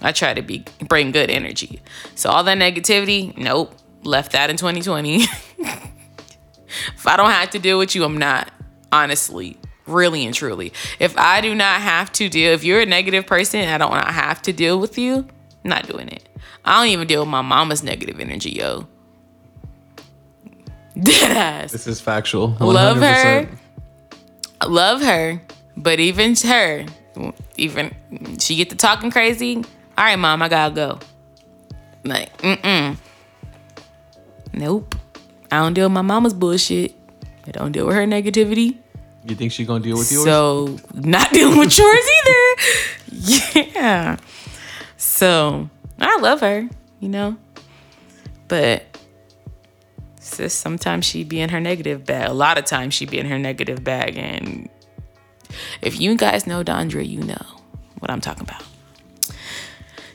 I try to be bring good energy. So all that negativity, nope, left that in 2020. if I don't have to deal with you, I'm not. Honestly, really and truly. If I do not have to deal, if you're a negative person I don't have to deal with you, I'm not doing it. I don't even deal with my mama's negative energy, yo. Dead ass. This is factual. Love her. 100%. love her, but even her, even she get to talking crazy. All right, mom, I gotta go. Like, mm-mm. Nope. I don't deal with my mama's bullshit. I don't deal with her negativity. You think she gonna deal with yours? So not dealing with yours either. yeah. So I love her, you know. But just sometimes she be in her negative bag. A lot of times she be in her negative bag. And if you guys know Dondra, you know what I'm talking about.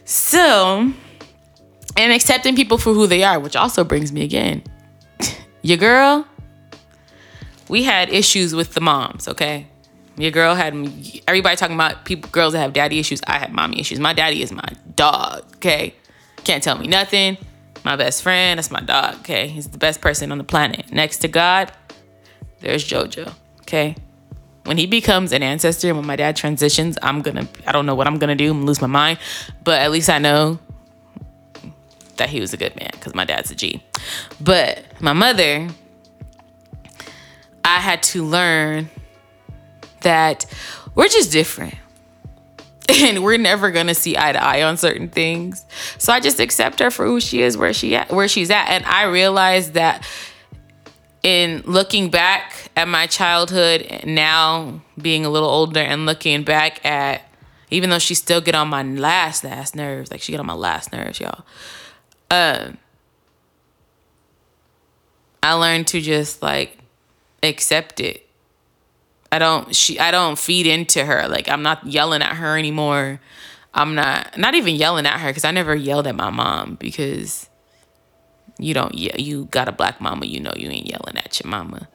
So, and accepting people for who they are, which also brings me again. Your girl, we had issues with the moms, okay? Your girl had everybody talking about people, girls that have daddy issues. I had mommy issues. My daddy is my dog, okay? Can't tell me nothing. my best friend. That's my dog. Okay, he's the best person on the planet. Next to God, there's JoJo. Okay, when he becomes an ancestor and when my dad transitions, I'm gonna. I don't know what I'm gonna do. I'm gonna lose my mind, but at least I know that he was a good man because my dad's a G. But my mother, I had to learn that we're just different. And we're never gonna see eye to eye on certain things. So I just accept her for who she is, where she at, where she's at, and I realized that in looking back at my childhood now being a little older and looking back at even though she still get on my last last nerves like she get on my last nerves y'all. Um i learned to just like accept it I don't she I don't feed into her. Like I'm not yelling at her anymore. I'm not not even yelling at her cuz I never yelled at my mom because you don't yeah, you got a black mama, you know you ain't yelling at your mama.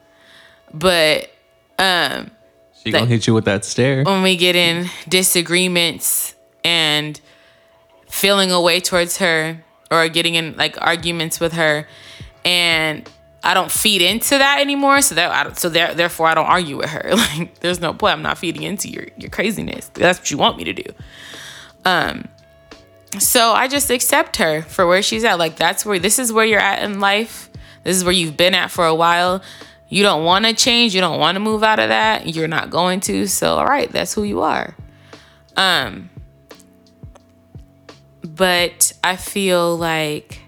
But um she gonna hit you with that stare. When we get in disagreements and feeling a way towards her or getting in like arguments with her and I don't feed into that anymore. So that I, so there, therefore I don't argue with her. Like there's no point. I'm not feeding into your your craziness. That's what you want me to do. Um. So I just accept her for where she's at. Like that's where this is where you're at in life. This is where you've been at for a while. You don't want to change. You don't want to move out of that. You're not going to. So all right, that's who you are. Um. But I feel like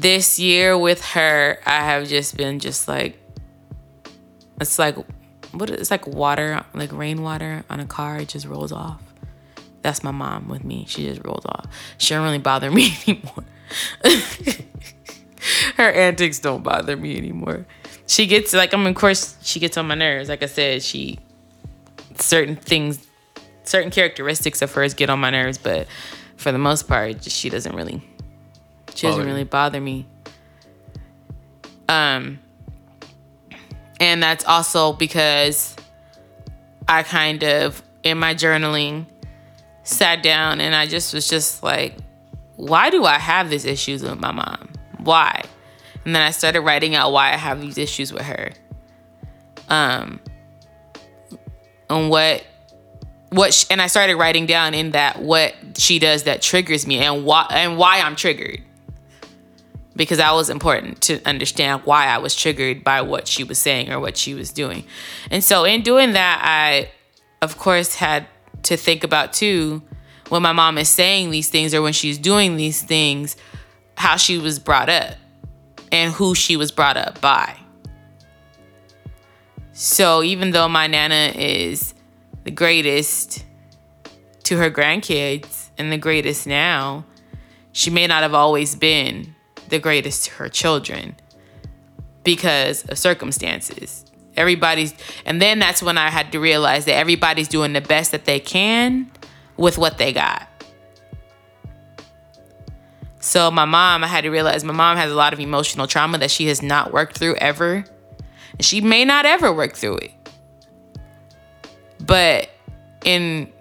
this year with her, I have just been just like, it's like, what? It's like water, like rainwater on a car. It just rolls off. That's my mom with me. She just rolls off. She don't really bother me anymore. her antics don't bother me anymore. She gets like I mean, of course, she gets on my nerves. Like I said, she certain things, certain characteristics of hers get on my nerves, but for the most part, just, she doesn't really she doesn't really bother me. Um, and that's also because I kind of in my journaling sat down and I just was just like, why do I have these issues with my mom? Why? And then I started writing out why I have these issues with her. Um, and what what sh- and I started writing down in that what she does that triggers me and why and why I'm triggered because that was important to understand why I was triggered by what she was saying or what she was doing. And so, in doing that, I, of course, had to think about too when my mom is saying these things or when she's doing these things, how she was brought up and who she was brought up by. So, even though my Nana is the greatest to her grandkids and the greatest now, she may not have always been the greatest to her children because of circumstances. Everybody's, and then that's when I had to realize that everybody's doing the best that they can with what they got. So, my mom, I had to realize my mom has a lot of emotional trauma that she has not worked through ever. And she may not ever work through it. But in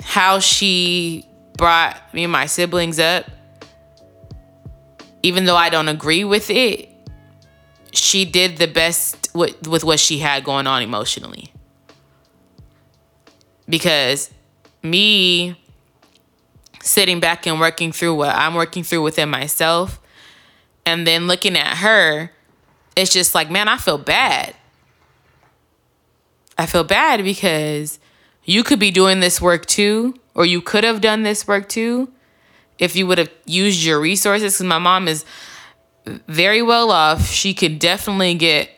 how she brought me and my siblings up, even though I don't agree with it, she did the best with, with what she had going on emotionally. Because me sitting back and working through what I'm working through within myself and then looking at her, it's just like, man, I feel bad. I feel bad because you could be doing this work too, or you could have done this work too, if you would have used your resources because my mom is very well off she could definitely get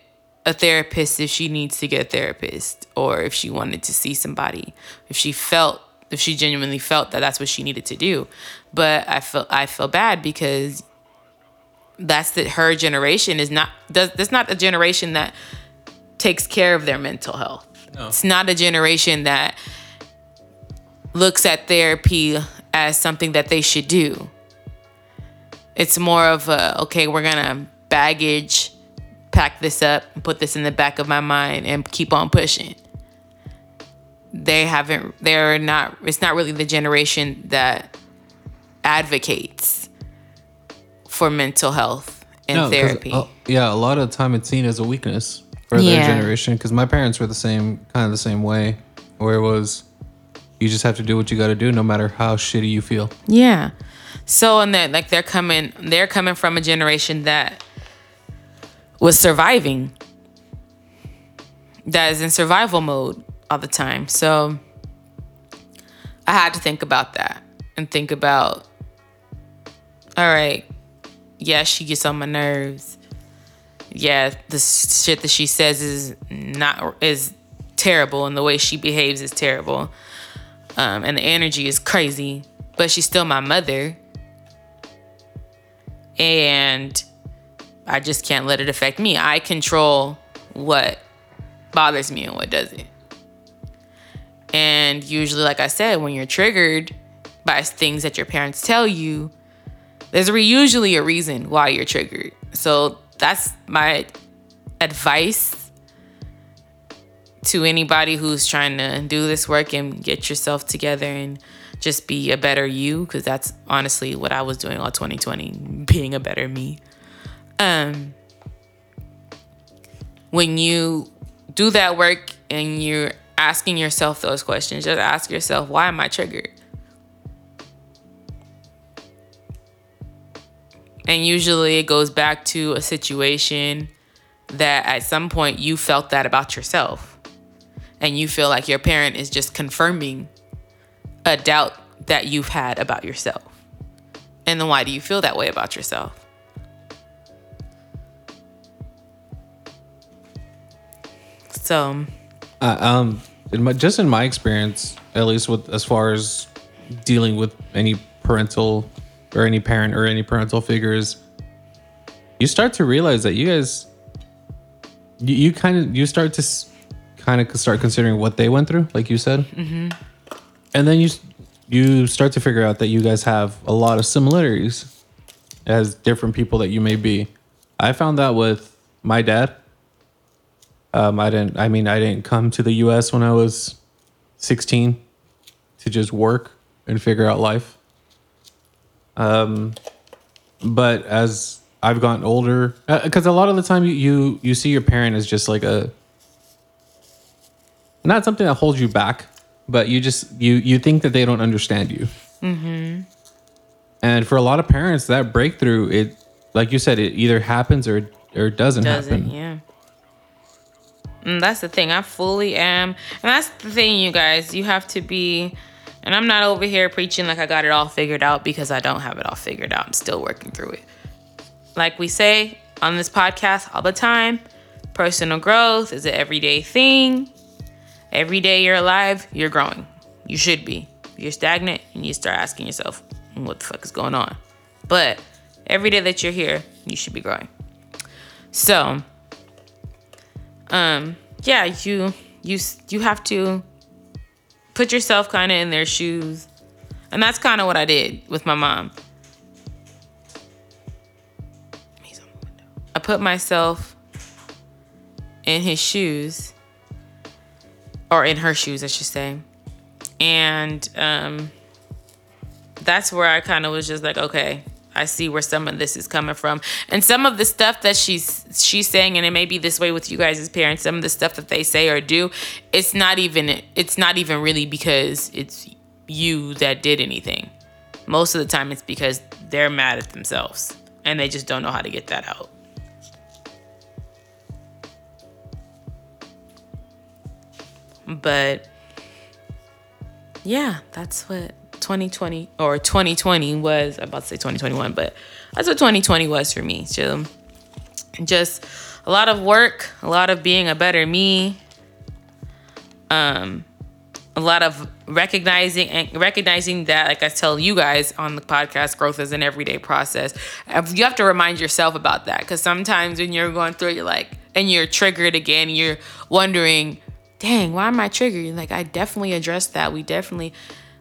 a therapist if she needs to get a therapist or if she wanted to see somebody. If she felt if she genuinely felt that that's what she needed to do. But i felt i feel bad because that's that her generation is not does that's not a generation that takes care of their mental health. No. it's not a generation that looks at therapy as something that they should do. It's more of a, okay, we're going to baggage, pack this up, and put this in the back of my mind and keep on pushing. They haven't, they're not, it's not really the generation that advocates for mental health and No, 'cause, therapy. uh, yeah, a lot of the time it's seen as a weakness for Yeah. their generation. Because my parents were the same, kind of the same way, where it was, you just have to do what you got to do, no matter how shitty you feel. Yeah. So and that like they're coming they're coming from a generation that was surviving. That is in survival mode all the time. So I had to think about that and think about all right, yeah, she gets on my nerves. Yeah, the shit that she says is not is terrible and the way she behaves is terrible. Um, and the energy is crazy, but she's still my mother. And I just can't let it affect me. I control what bothers me and what doesn't. And usually, like I said, when you're triggered by things that your parents tell you, there's usually a reason why you're triggered. So that's my advice to anybody who's trying to do this work and get yourself together and just be a better you because that's honestly what I was doing all 2020 being a better me. Um when you do that work and you're asking yourself those questions just ask yourself why am I triggered? And usually it goes back to a situation that at some point you felt that about yourself and you feel like your parent is just confirming a doubt that you've had about yourself. And then why do you feel that way about yourself? So, Uh, um, in my, just in my experience, at least with as far as dealing with any parental or any parent or any parental figures, you start to realize that you guys, you, you kind of you start to kind of start considering what they went through, like you said, mm-hmm. and then you you start to figure out that you guys have a lot of similarities as different people that you may be. I found that with my dad. Um, I didn't. I mean, I didn't come to the U.S. when I was 16 to just work and figure out life. Um, but as I've gotten older, because a lot of the time you, you you see your parent as just like a not something that holds you back, but you just you you think that they don't understand you. Mm-hmm. And for a lot of parents, that breakthrough, it like you said, it either happens or or doesn't, doesn't, happen. yeah. And that's the thing. I fully am. And that's the thing, you guys. You have to be. And I'm not over here preaching like I got it all figured out because I don't have it all figured out. I'm still working through it. Like we say on this podcast all the time personal growth is an everyday thing. Every day you're alive, you're growing. You should be. You're stagnant, and you start asking yourself, what the fuck is going on? But every day that you're here, you should be growing. So, um, yeah, you you you have to put yourself kind of in their shoes, and that's kind of what I did with my mom. I put myself in his shoes, or in her shoes, I should say, and um, that's where I kind of was just like, okay, I see where some of this is coming from, and some of the stuff that she's she's saying, and it may be this way with you guys as parents. Some of the stuff that they say or do, it's not even it's not even really because it's you that did anything. Most of the time, it's because they're mad at themselves and they just don't know how to get that out. But yeah, that's what 2020 or 2020 was. I'm about to say 2021, but that's what 2020 was for me. So just a lot of work, a lot of being a better me, um, a lot of recognizing and recognizing that, like I tell you guys on the podcast, growth is an everyday process. You have to remind yourself about that because sometimes when you're going through it, you're like, and you're triggered again, you're wondering, dang, why am I triggered? Like, I definitely addressed that. We definitely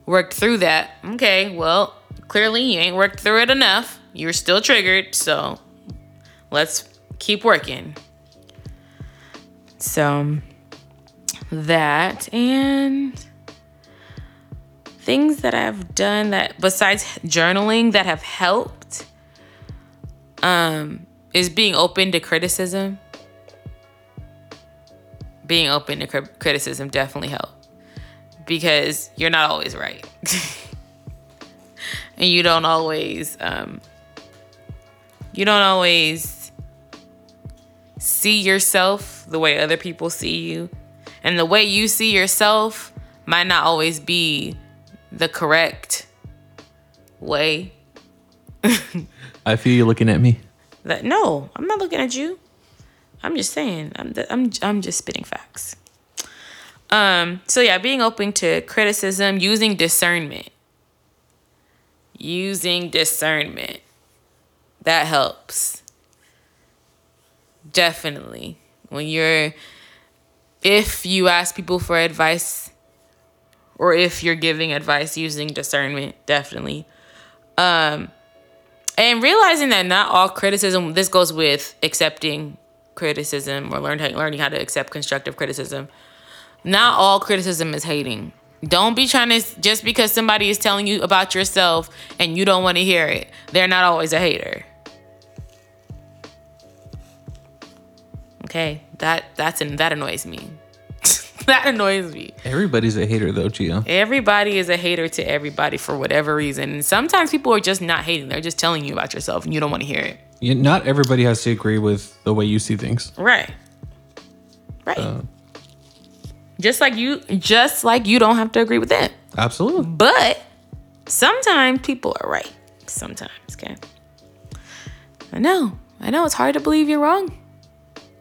worked through that. Okay, well, clearly you ain't worked through it enough. You're still triggered, so let's keep working. So that and things that I've done that besides journaling that have helped um is being open to criticism. Being open to cri- criticism definitely helped because you're not always right. and you don't always um you don't always see yourself the way other people see you. And the way you see yourself might not always be the correct way. I feel you looking at me. That no, I'm not looking at you. I'm just saying. I'm I'm I'm just spitting facts. Um. So yeah, being open to criticism, using discernment. Using discernment. That helps. Definitely. When you're if you ask people for advice or if you're giving advice using discernment, definitely. Um and realizing that not all criticism this goes with accepting criticism or learn, learning how to accept constructive criticism. Not all criticism is hating. Don't be trying to just because somebody is telling you about yourself and you don't want to hear it. They're not always a hater. Okay, that that's an, that annoys me. that annoys me. Everybody's a hater though, Gio. Everybody is a hater to everybody for whatever reason. And sometimes people are just not hating; they're just telling you about yourself, and you don't want to hear it. Yeah, not everybody has to agree with the way you see things. Right. Right. Uh, just like you, just like you don't have to agree with them. Absolutely. But sometimes people are right. Sometimes, okay. I know. I know it's hard to believe you're wrong.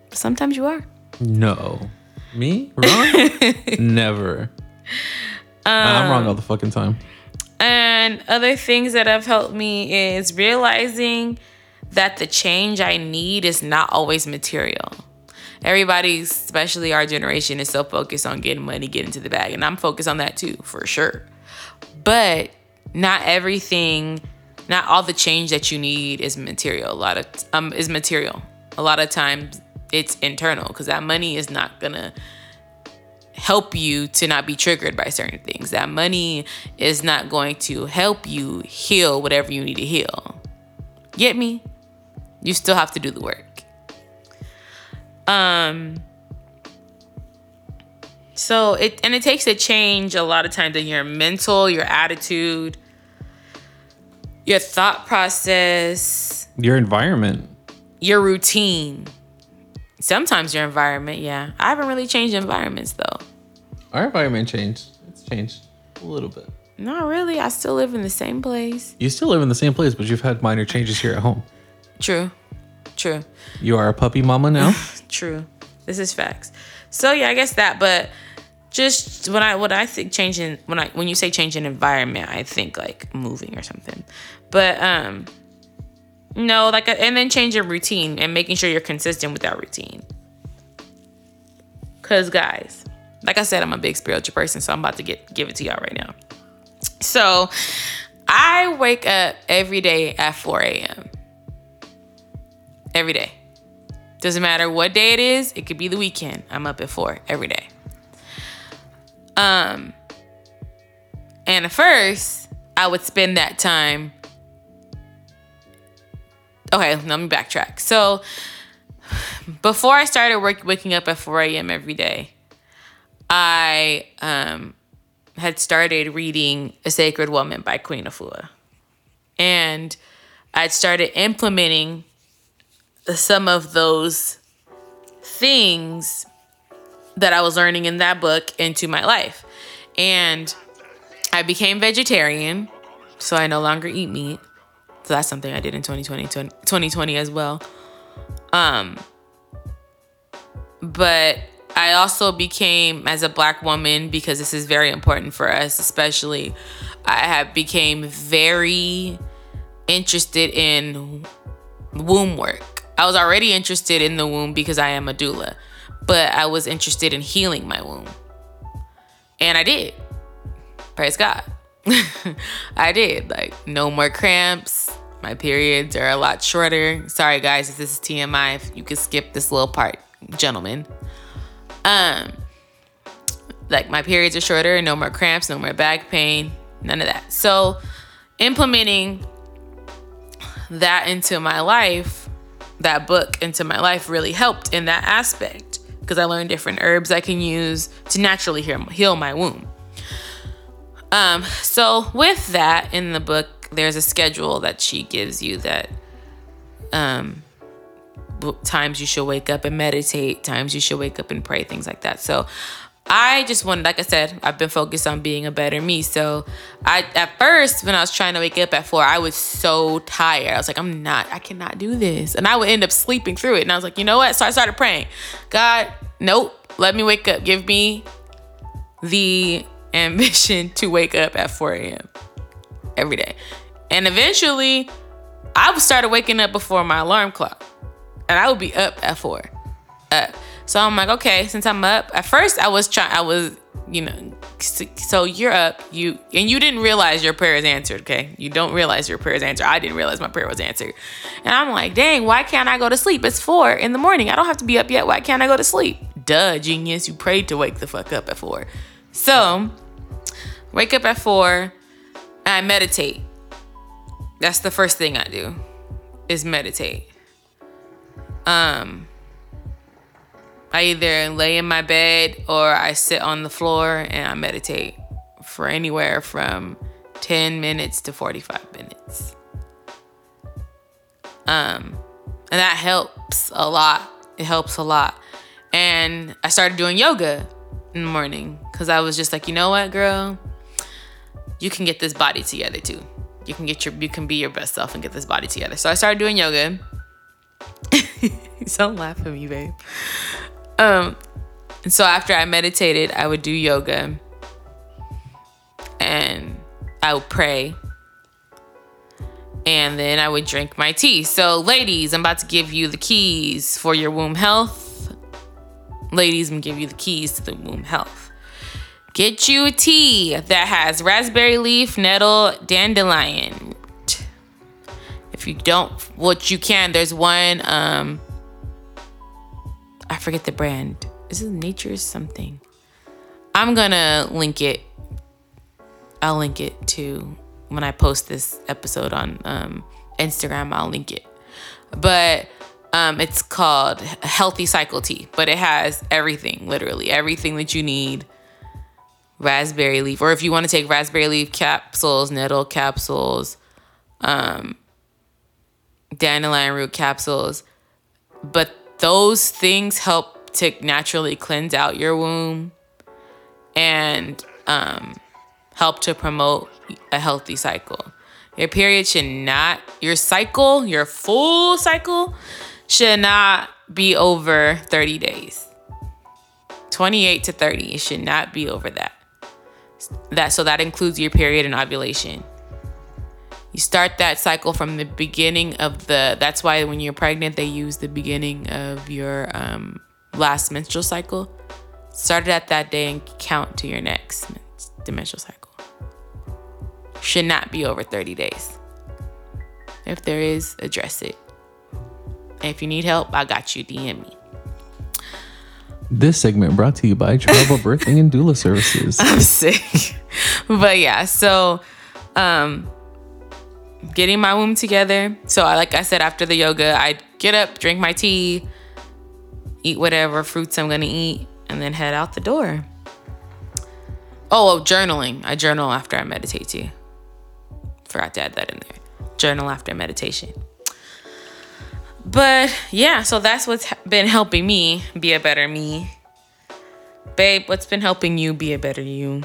But sometimes you are. No. Me? Wrong? Never. Um, I'm wrong all the fucking time. And other things that have helped me is realizing that the change I need is not always material. Everybody, especially our generation, is so focused on getting money, getting to the bag. And I'm focused on that too, for sure. But not everything, not all the change that you need is material. A lot of um is material. A lot of times it's internal because that money is not gonna help you to not be triggered by certain things. That money is not going to help you heal whatever you need to heal. Get me? You still have to do the work. Um so it and it takes a change a lot of times in your mental, your attitude, your thought process, your environment, your routine. Sometimes your environment, yeah. I haven't really changed environments though. Our environment changed. It's changed a little bit. Not really. I still live in the same place. You still live in the same place, but you've had minor changes here at home. True. True. You are a puppy mama now? True. This is facts. So yeah, I guess that, but just when I what I think changing when I when you say changing environment, I think like moving or something. But um no, like, a, and then change your routine and making sure you're consistent with that routine. Cause guys, like I said, I'm a big spiritual person, so I'm about to get give it to y'all right now. So, I wake up every day at 4 a.m. Every day. Doesn't matter what day it is. It could be the weekend. I'm up at four every day. Um, and at first, I would spend that time okay, let me backtrack. So before I started work, waking up at 4 a.m. every day, I um, had started reading A Sacred Woman by Queen Afua. And I'd started implementing some of those things that I was learning in that book into my life. And I became vegetarian, so I no longer eat meat. So that's something I did in 2020, 2020 as well. Um, but I also became as a black woman because this is very important for us, especially. I have became very interested in womb work. I was already interested in the womb because I am a doula, but I was interested in healing my womb. And I did. Praise God. I did. Like, no more cramps. My periods are a lot shorter. Sorry, guys, if this is TMI, if you could skip this little part, gentlemen. Um, like my periods are shorter, no more cramps, no more back pain, none of that. So implementing that into my life, that book into my life really helped in that aspect because I learned different herbs I can use to naturally heal, my womb. Um, so with that in the book, there's a schedule that she gives you that um, times you should wake up and meditate, times you should wake up and pray, things like that. So I just wanted, like I said, I've been focused on being a better me. So I, at first, when I was trying to wake up at four, I was so tired. I was like, I'm not, I cannot do this. And I would end up sleeping through it. And I was like, you know what? So I started praying, God, nope, let me wake up. Give me the ambition to wake up at 4 a.m. every day. And eventually, I started waking up before my alarm clock. And I would be up at 4. Up. So I'm like, okay, since I'm up, at first I was trying, I was, you know, so you're up, you, and you didn't realize your prayer is answered, okay? You don't realize your prayer is answered. I didn't realize my prayer was answered. And I'm like, dang, why can't I go to sleep? It's four in the morning. I don't have to be up yet. Why can't I go to sleep? Duh, genius. You prayed to wake the fuck up at four. So, wake up at four, and I meditate. That's the first thing I do, is meditate. Um, I either lay in my bed or I sit on the floor and I meditate for anywhere from 10 minutes to 45 minutes. Um, and that helps a lot. It helps a lot. And I started doing yoga in the morning because I was just like, you know what, girl? You can get this body together too. You can get your you can be your best self and get this body together. So I started doing yoga. Don't laugh at me, babe. Um, and so after I meditated, I would do yoga and I would pray. And then I would drink my tea. So, ladies, I'm about to give you the keys for your womb health. Ladies, I'm gonna give you the keys to the womb health. Get you a tea that has raspberry leaf, nettle, dandelion. If you don't, what you can, there's one um I forget the brand. Is it Nature's something? I'm gonna link it. I'll link it to when I post this episode on um, Instagram. I'll link it. But um, it's called Healthy Cycle Tea, but it has everything, literally everything that you need. Raspberry leaf, or if you want to take raspberry leaf capsules, nettle capsules, um, dandelion root capsules, but those things help to naturally cleanse out your womb and um, help to promote a healthy cycle. Your period should not, your cycle, your full cycle should not be over 30 days. 28 to 30, it should not be over that. That so that includes your period and ovulation. You start that cycle from the beginning of the. That's why when you're pregnant, they use the beginning of your um, last menstrual cycle. Start it at that day and count to your next menstrual cycle. Should not be over 30 days. If there is, address it. And if you need help, I got you. DM me. This segment brought to you by Travel Birthing and Doula Services. I'm sick. but yeah, so um getting my womb together. So, I, like I said, after the yoga, I get up, drink my tea, eat whatever fruits I'm gonna eat, and then head out the door. Oh, oh, journaling. I journal after I meditate too. Forgot to add that in there. Journal after meditation. But yeah, so that's what's been helping me be a better me. Babe, what's been helping you be a better you?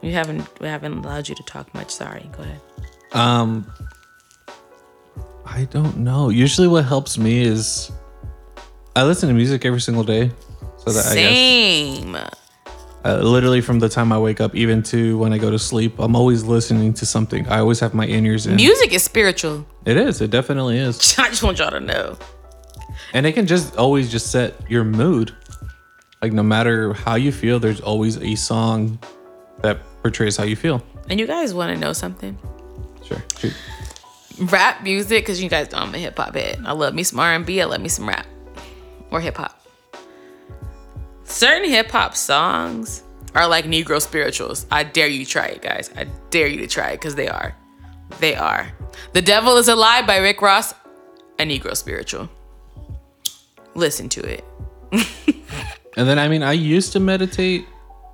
We haven't we haven't allowed you to talk much. Sorry. Go ahead. Um, I don't know. Usually, what helps me is I listen to music every single day. So that Same. I guess, uh, literally from the time I wake up even to when I go to sleep, I'm always listening to something. I always have my in ears in. Music is spiritual. It is. It definitely is. I just want y'all to know. And it can just always just set your mood. Like no matter how you feel, there's always a song that portrays how you feel. And you guys want to know something? Sure. Shoot. Rap music, because you guys know I'm a hip hop head. I love me some R&B. I love me some rap or hip hop. Certain hip hop songs are like Negro spirituals. I dare you try it, guys. I dare you to try it because they are. They are. The Devil is a Lie by Rick Ross, a Negro spiritual. Listen to it. And then I mean, I used to meditate.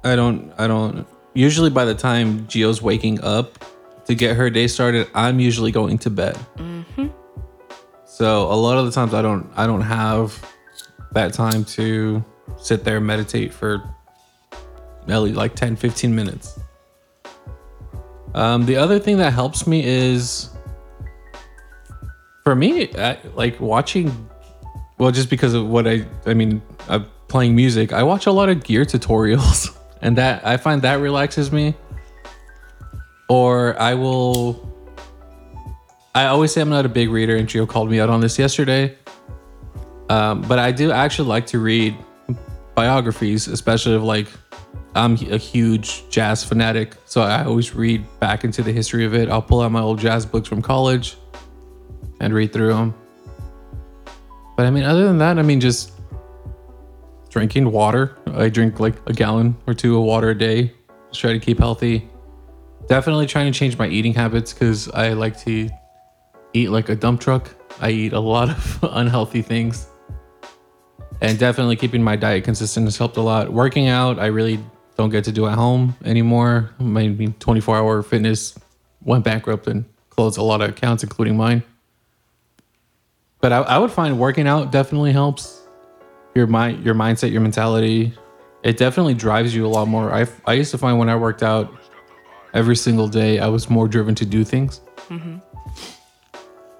I don't. I don't. Usually, by the time Gio's waking up to get her day started, I'm usually going to bed. So a lot of the times, I don't. I don't have that time to sit there and meditate for at least like 10, 15 minutes. Um, the other thing that helps me is, for me, I, like watching well, just because of what I, I mean, I'm playing music, I watch a lot of gear tutorials, and that I find that relaxes me. Or I will. I always say I'm not a big reader, and Gio called me out on this yesterday. Um, but I do actually like to read biographies, especially of like I'm a huge jazz fanatic, so I always read back into the history of it. I'll pull out my old jazz books from college and read through them. But I mean, other than that, I mean, just drinking water. I drink like a gallon or two of water a day. Just try to keep healthy. Definitely trying to change my eating habits because I like to eat like a dump truck. I eat a lot of unhealthy things. And definitely keeping my diet consistent has helped a lot. Working out, I really don't get to do at home anymore. My 24 hour fitness went bankrupt and closed a lot of accounts, including mine. But I, I would find working out definitely helps your mind, your mindset, your mentality. It definitely drives you a lot more. I, I used to find when I worked out every single day, I was more driven to do things.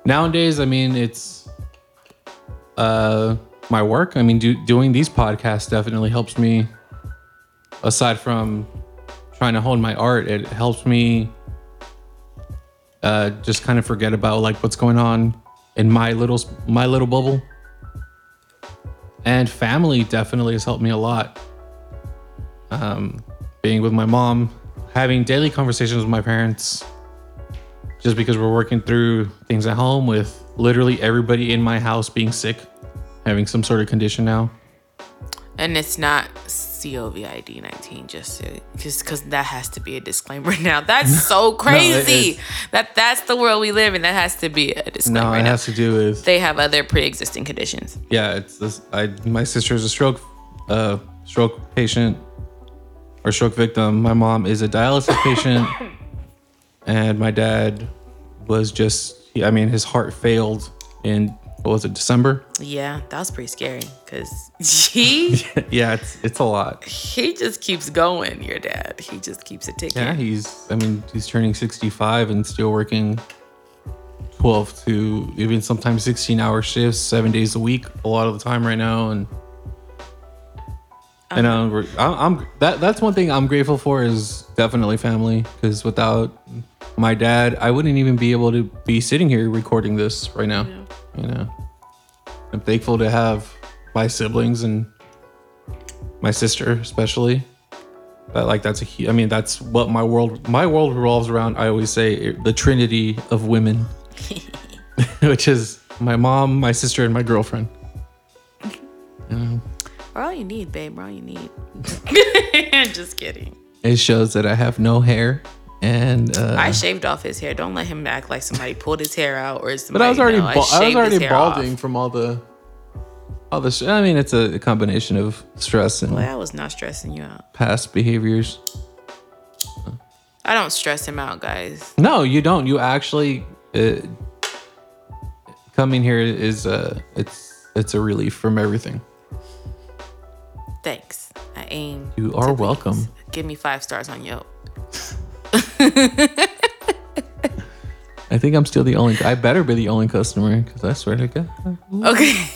Nowadays, I mean, it's uh, my work. I mean, do, doing these podcasts definitely helps me. Aside from trying to hone my art, it helps me uh, just kind of forget about like what's going on in my little my little bubble. And family definitely has helped me a lot. Um, being with my mom, having daily conversations with my parents, just because we're working through things at home with literally everybody in my house being sick, having some sort of condition now. And it's not COVID 19, just just because that has to be a disclaimer now. That's so crazy. is. that That's the world we live in. That has to be a disclaimer No, it now. has to do with they have other pre existing conditions. yeah. It's this. I my sister is a stroke, uh, stroke patient or stroke victim. My mom is a dialysis patient, and my dad was just. I mean, his heart failed in what was it, December? Yeah, that was pretty scary because he yeah, it's it's a lot. he just keeps going. Your dad, he just keeps it ticking. Yeah, he's. I mean, he's turning sixty-five and still working twelve to even sometimes sixteen-hour shifts, seven days a week, a lot of the time right now, and and um, I'm, I'm that that's one thing I'm grateful for is definitely family because without my dad, I wouldn't even be able to be sitting here recording this right now. You know, I'm thankful to have my siblings and my sister especially that like that's a I mean that's what my world my world revolves around. I always say the trinity of women, which is my mom, my sister, and my girlfriend. We're all you need, babe. We're all you need. just kidding. It shows that I have no hair, and uh, I shaved off his hair. Don't let him act like somebody pulled his hair out or but. I was already no, ba- I was already hair off. balding from all the all the. Sh- I mean, it's a combination of stress and Boy, I was not stressing you out. past behaviors. I don't stress him out, guys. No, you don't. You actually uh, coming here is uh, it's it's a relief from everything. Thanks. I aim. You are to please. welcome. Give me five stars on Yelp. I think I'm still the only. I better be the only customer because I swear to God. Okay.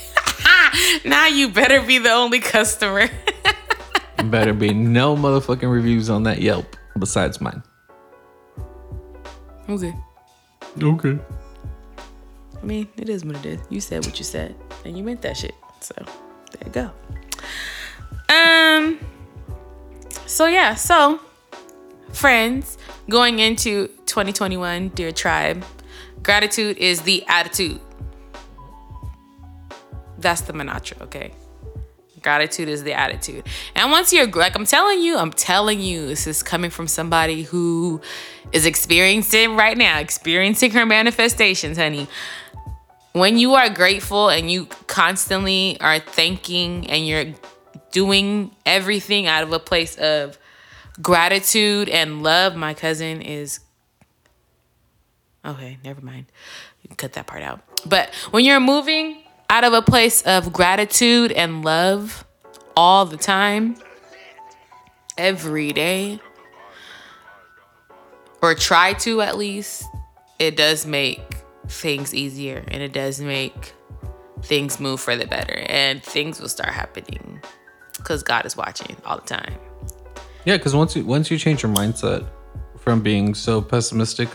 now you better be the only customer. better be no motherfucking reviews on that Yelp besides mine. okay. Okay. I mean, it is what it is. You said what you said, and you meant that shit. So there you go. Um. So yeah. So friends, going into 2021, dear tribe, gratitude is the attitude. That's the mantra. Okay. Gratitude is the attitude. And once you're like I'm telling you, I'm telling you, this is coming from somebody who is experiencing right now, experiencing her manifestations, honey. When you are grateful and you constantly are thanking and you're doing everything out of a place of gratitude and love, my cousin is Okay, never mind. Cut that part out. But when you're moving out of a place of gratitude and love all the time, every day, or try to at least, it does make things easier and it does make things move for the better and things will start happening because God is watching all the time. Yeah, because once you once you change your mindset from being so pessimistic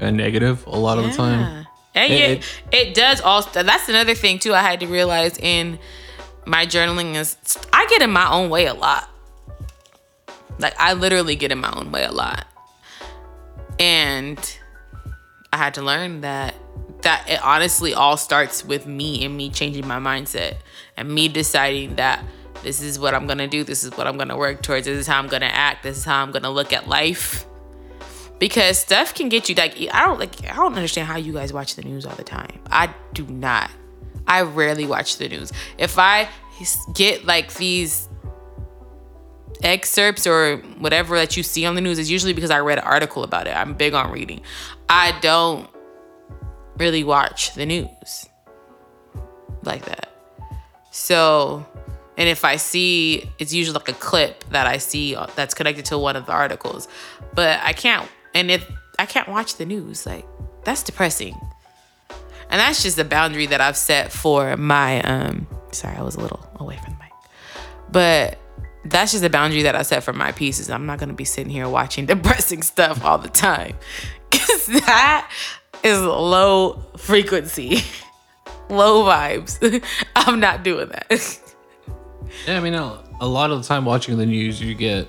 and negative a lot of the time, And It- it, it, does also, that's another thing too, I had to realize in my journaling is I get in my own way a lot. Like I literally get in my own way a lot. And I had to learn that that it honestly all starts with me and me changing my mindset and me deciding that this is what I'm gonna do, this is what I'm gonna work towards, this is how I'm gonna act, this is how I'm gonna look at life because stuff can get you like I don't like I don't understand how you guys watch the news all the time. I do not. I rarely watch the news. If I get like these excerpts or whatever that you see on the news, it's usually because I read an article about it. I'm big on reading. I don't really watch the news like that. So, and if I see, it's usually like a clip that I see that's connected to one of the articles. But I can't, and if I can't watch the news, like that's depressing. And that's just the boundary that I've set for my, um, sorry, I was a little away from the mic. But that's just the boundary that I set for my pieces. I'm not gonna be sitting here watching depressing stuff all the time. Cause that is low frequency, low vibes. I'm not doing that. Yeah, I mean, a, lot of the time watching the news, you get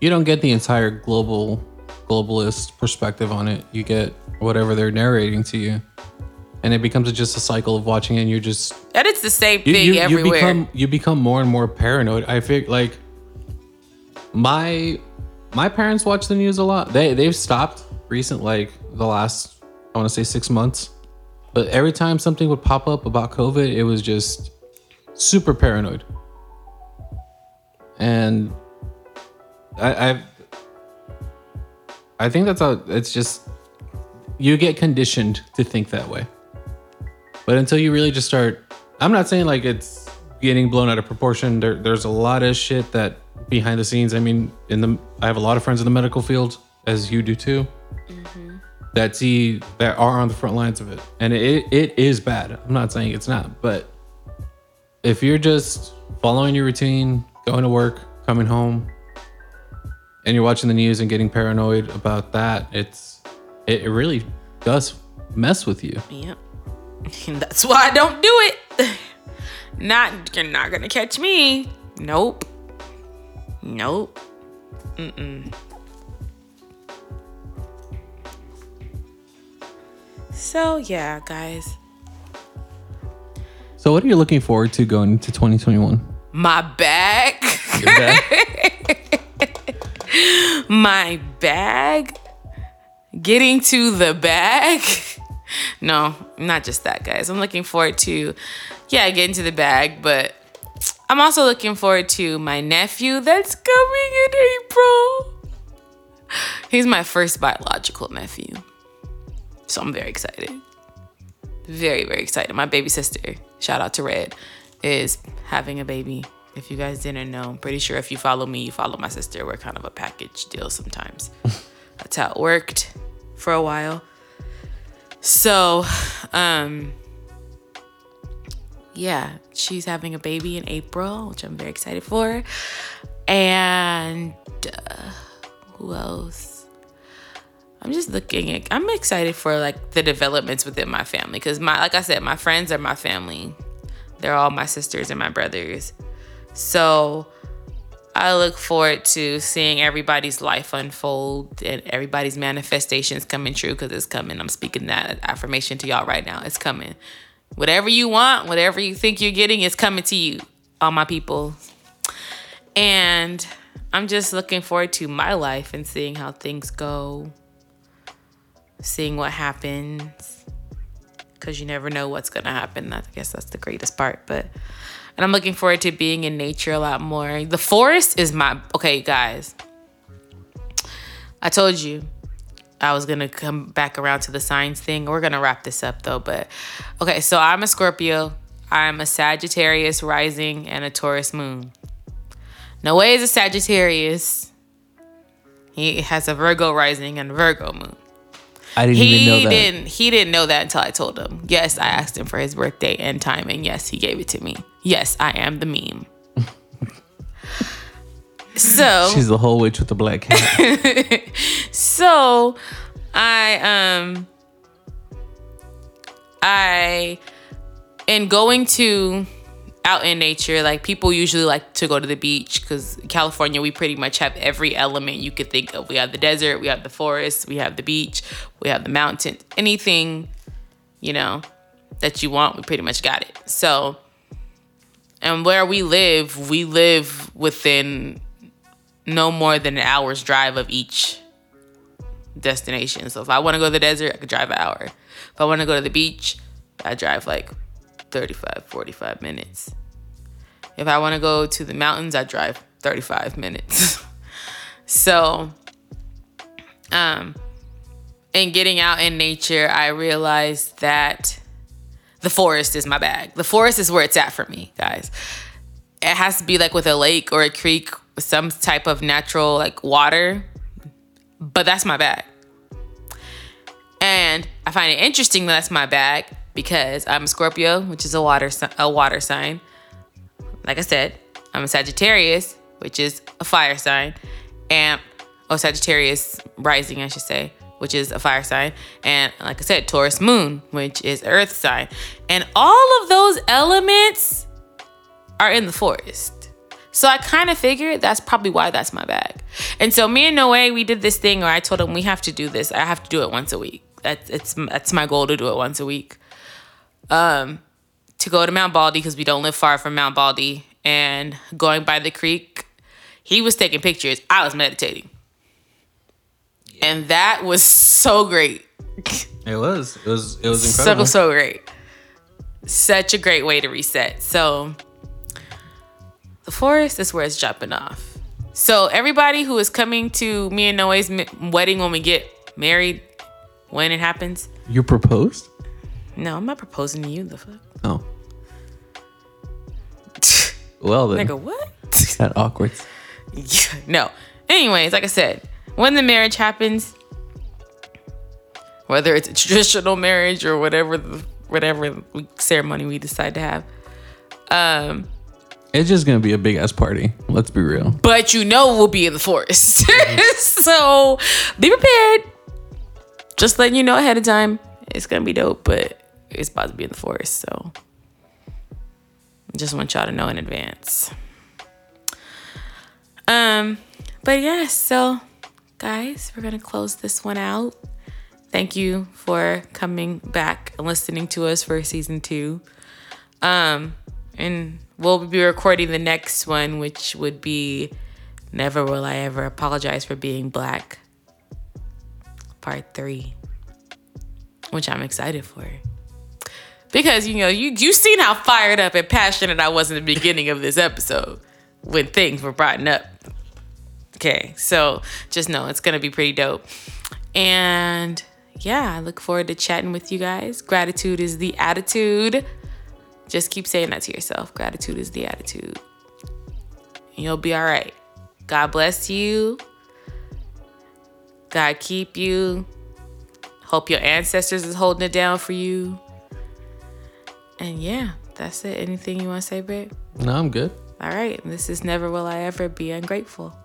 you don't get the entire global globalist perspective on it. You get whatever they're narrating to you, and it becomes just a cycle of watching it. and You're just and it's the same you, thing you, you everywhere. become you become more and more paranoid. I feel like my my parents watch the news a lot. They they've stopped recent like the last I want to say six months, but every time something would pop up about COVID, it was just super paranoid. And I I've, I think that's how it's just you get conditioned to think that way. But until you really just start, I'm not saying like it's getting blown out of proportion. There, there's a lot of shit that behind the scenes. I mean, in the I have a lot of friends in the medical field, as you do too, mm-hmm. that see that are on the front lines of it, and it it is bad. I'm not saying it's not, but if you're just following your routine, going to work, coming home, and you're watching the news and getting paranoid about that, it's it, really does mess with you. Yep. And that's why I don't do it. Not you're not gonna catch me. Nope. Nope. Mm-mm. So yeah, guys. So, what are you looking forward to going into 2021? My bag. My bag. Getting to the bag. No, not just that, guys. I'm looking forward to, yeah, getting to the bag, but I'm also looking forward to my nephew that's coming in April. He's my first biological nephew. So I'm very excited. Very, very excited. My baby sister, shout out to Red, is having a baby. If you guys didn't know, I'm pretty sure if you follow me, you follow my sister. We're kind of a package deal sometimes. That's how it worked for a while. So, um, yeah, she's having a baby in April, which I'm very excited for. And uh, who else? I'm just looking at, I'm excited for like the developments within my family because my, like I said, my friends are my family. They're all my sisters and my brothers. So I look forward to seeing everybody's life unfold and everybody's manifestations coming true because it's coming. I'm speaking that affirmation to y'all right now. It's coming. Whatever you want, whatever you think you're getting, it's coming to you. all my people. And I'm just looking forward to my life and seeing how things go, seeing what happens. Because you never know what's going to happen. I guess that's the greatest part. But, and I'm looking forward to being in nature a lot more. The forest is my, okay, guys. I told you I was gonna come back around to the signs thing. We're gonna wrap this up though, but okay, so I'm a Scorpio, I'm a Sagittarius rising, and a Taurus moon. Noe is a Sagittarius. He has a Virgo rising and Virgo moon. I didn't He even know that. didn't he didn't know that until I told him. Yes, I asked him for his birthday and time, and yes, he gave it to me. Yes, I am the meme. so She's the whole witch with the black hat. so I um I in going to out in nature, like people usually like to go to the beach because California, we pretty much have every element you could think of. We have the desert, we have the forest, we have the beach, we have the mountain, anything, you know, that you want, we pretty much got it. So, and where we live, we live within no more than an hour's drive of each destination. So if I want to go to the desert, I could drive an hour. If I want to go to the beach, I drive like 35, 45 minutes. If I want to go to the mountains, I drive 35 minutes. so, um, in getting out in nature, I realized that the forest is my bag. The forest is where it's at for me, guys. It has to be like with a lake or a creek, some type of natural like water, but that's my bag. And I find it interesting that that's my bag because I'm a Scorpio, which is a water a water sign. Like I said, I'm a Sagittarius, which is a fire sign, and oh Sagittarius rising, I should say, which is a fire sign, and like I said, Taurus moon, which is earth sign, and all of those elements are in the forest. So I kind of figured that's probably why that's my bag. And so me and Noe, we did this thing or I told him we have to do this. I have to do it once a week. That's it's that's my goal to do it once a week. Um, to go to Mount Baldy because we don't live far from Mount Baldy, and going by the creek, he was taking pictures. I was meditating, and that was so great. it was. It was. It was So incredible. so great. Such a great way to reset. So the forest is where it's dropping off. So everybody who is coming to me and Noe's wedding when we get married, when it happens. You proposed? No, I'm not proposing to you. The fuck, Oh. Well then. nigga, what? That awkward. Yeah, no. Anyways, like I said, when the marriage happens, whether it's a traditional marriage or whatever, the, whatever ceremony we decide to have, um, It's just gonna be a big ass party. Let's be real. but you know we'll be in the forest. so be prepared. Just letting you know ahead of time. It's gonna be dope, but it's about to be in the forest, so just want y'all to know in advance. Um, but yeah, so guys, we're gonna close this one out. Thank you for coming back and listening to us for season two. Um, and we'll be recording the next one, which would be Never Will I Ever Apologize for Being Black, part three, which I'm excited for. Because you know, you you seen how fired up and passionate I was in the beginning of this episode when things were brought up. Okay, so just know it's gonna be pretty dope. And yeah, I look forward to chatting with you guys. Gratitude is the attitude. Just keep saying that to yourself. Gratitude is the attitude. You'll be all right. God bless you. God keep you. Hope your ancestors is holding it down for you. And yeah, that's it. Anything you want to say, babe? No, I'm good. All right. This is Never Will I Ever Be Ungrateful.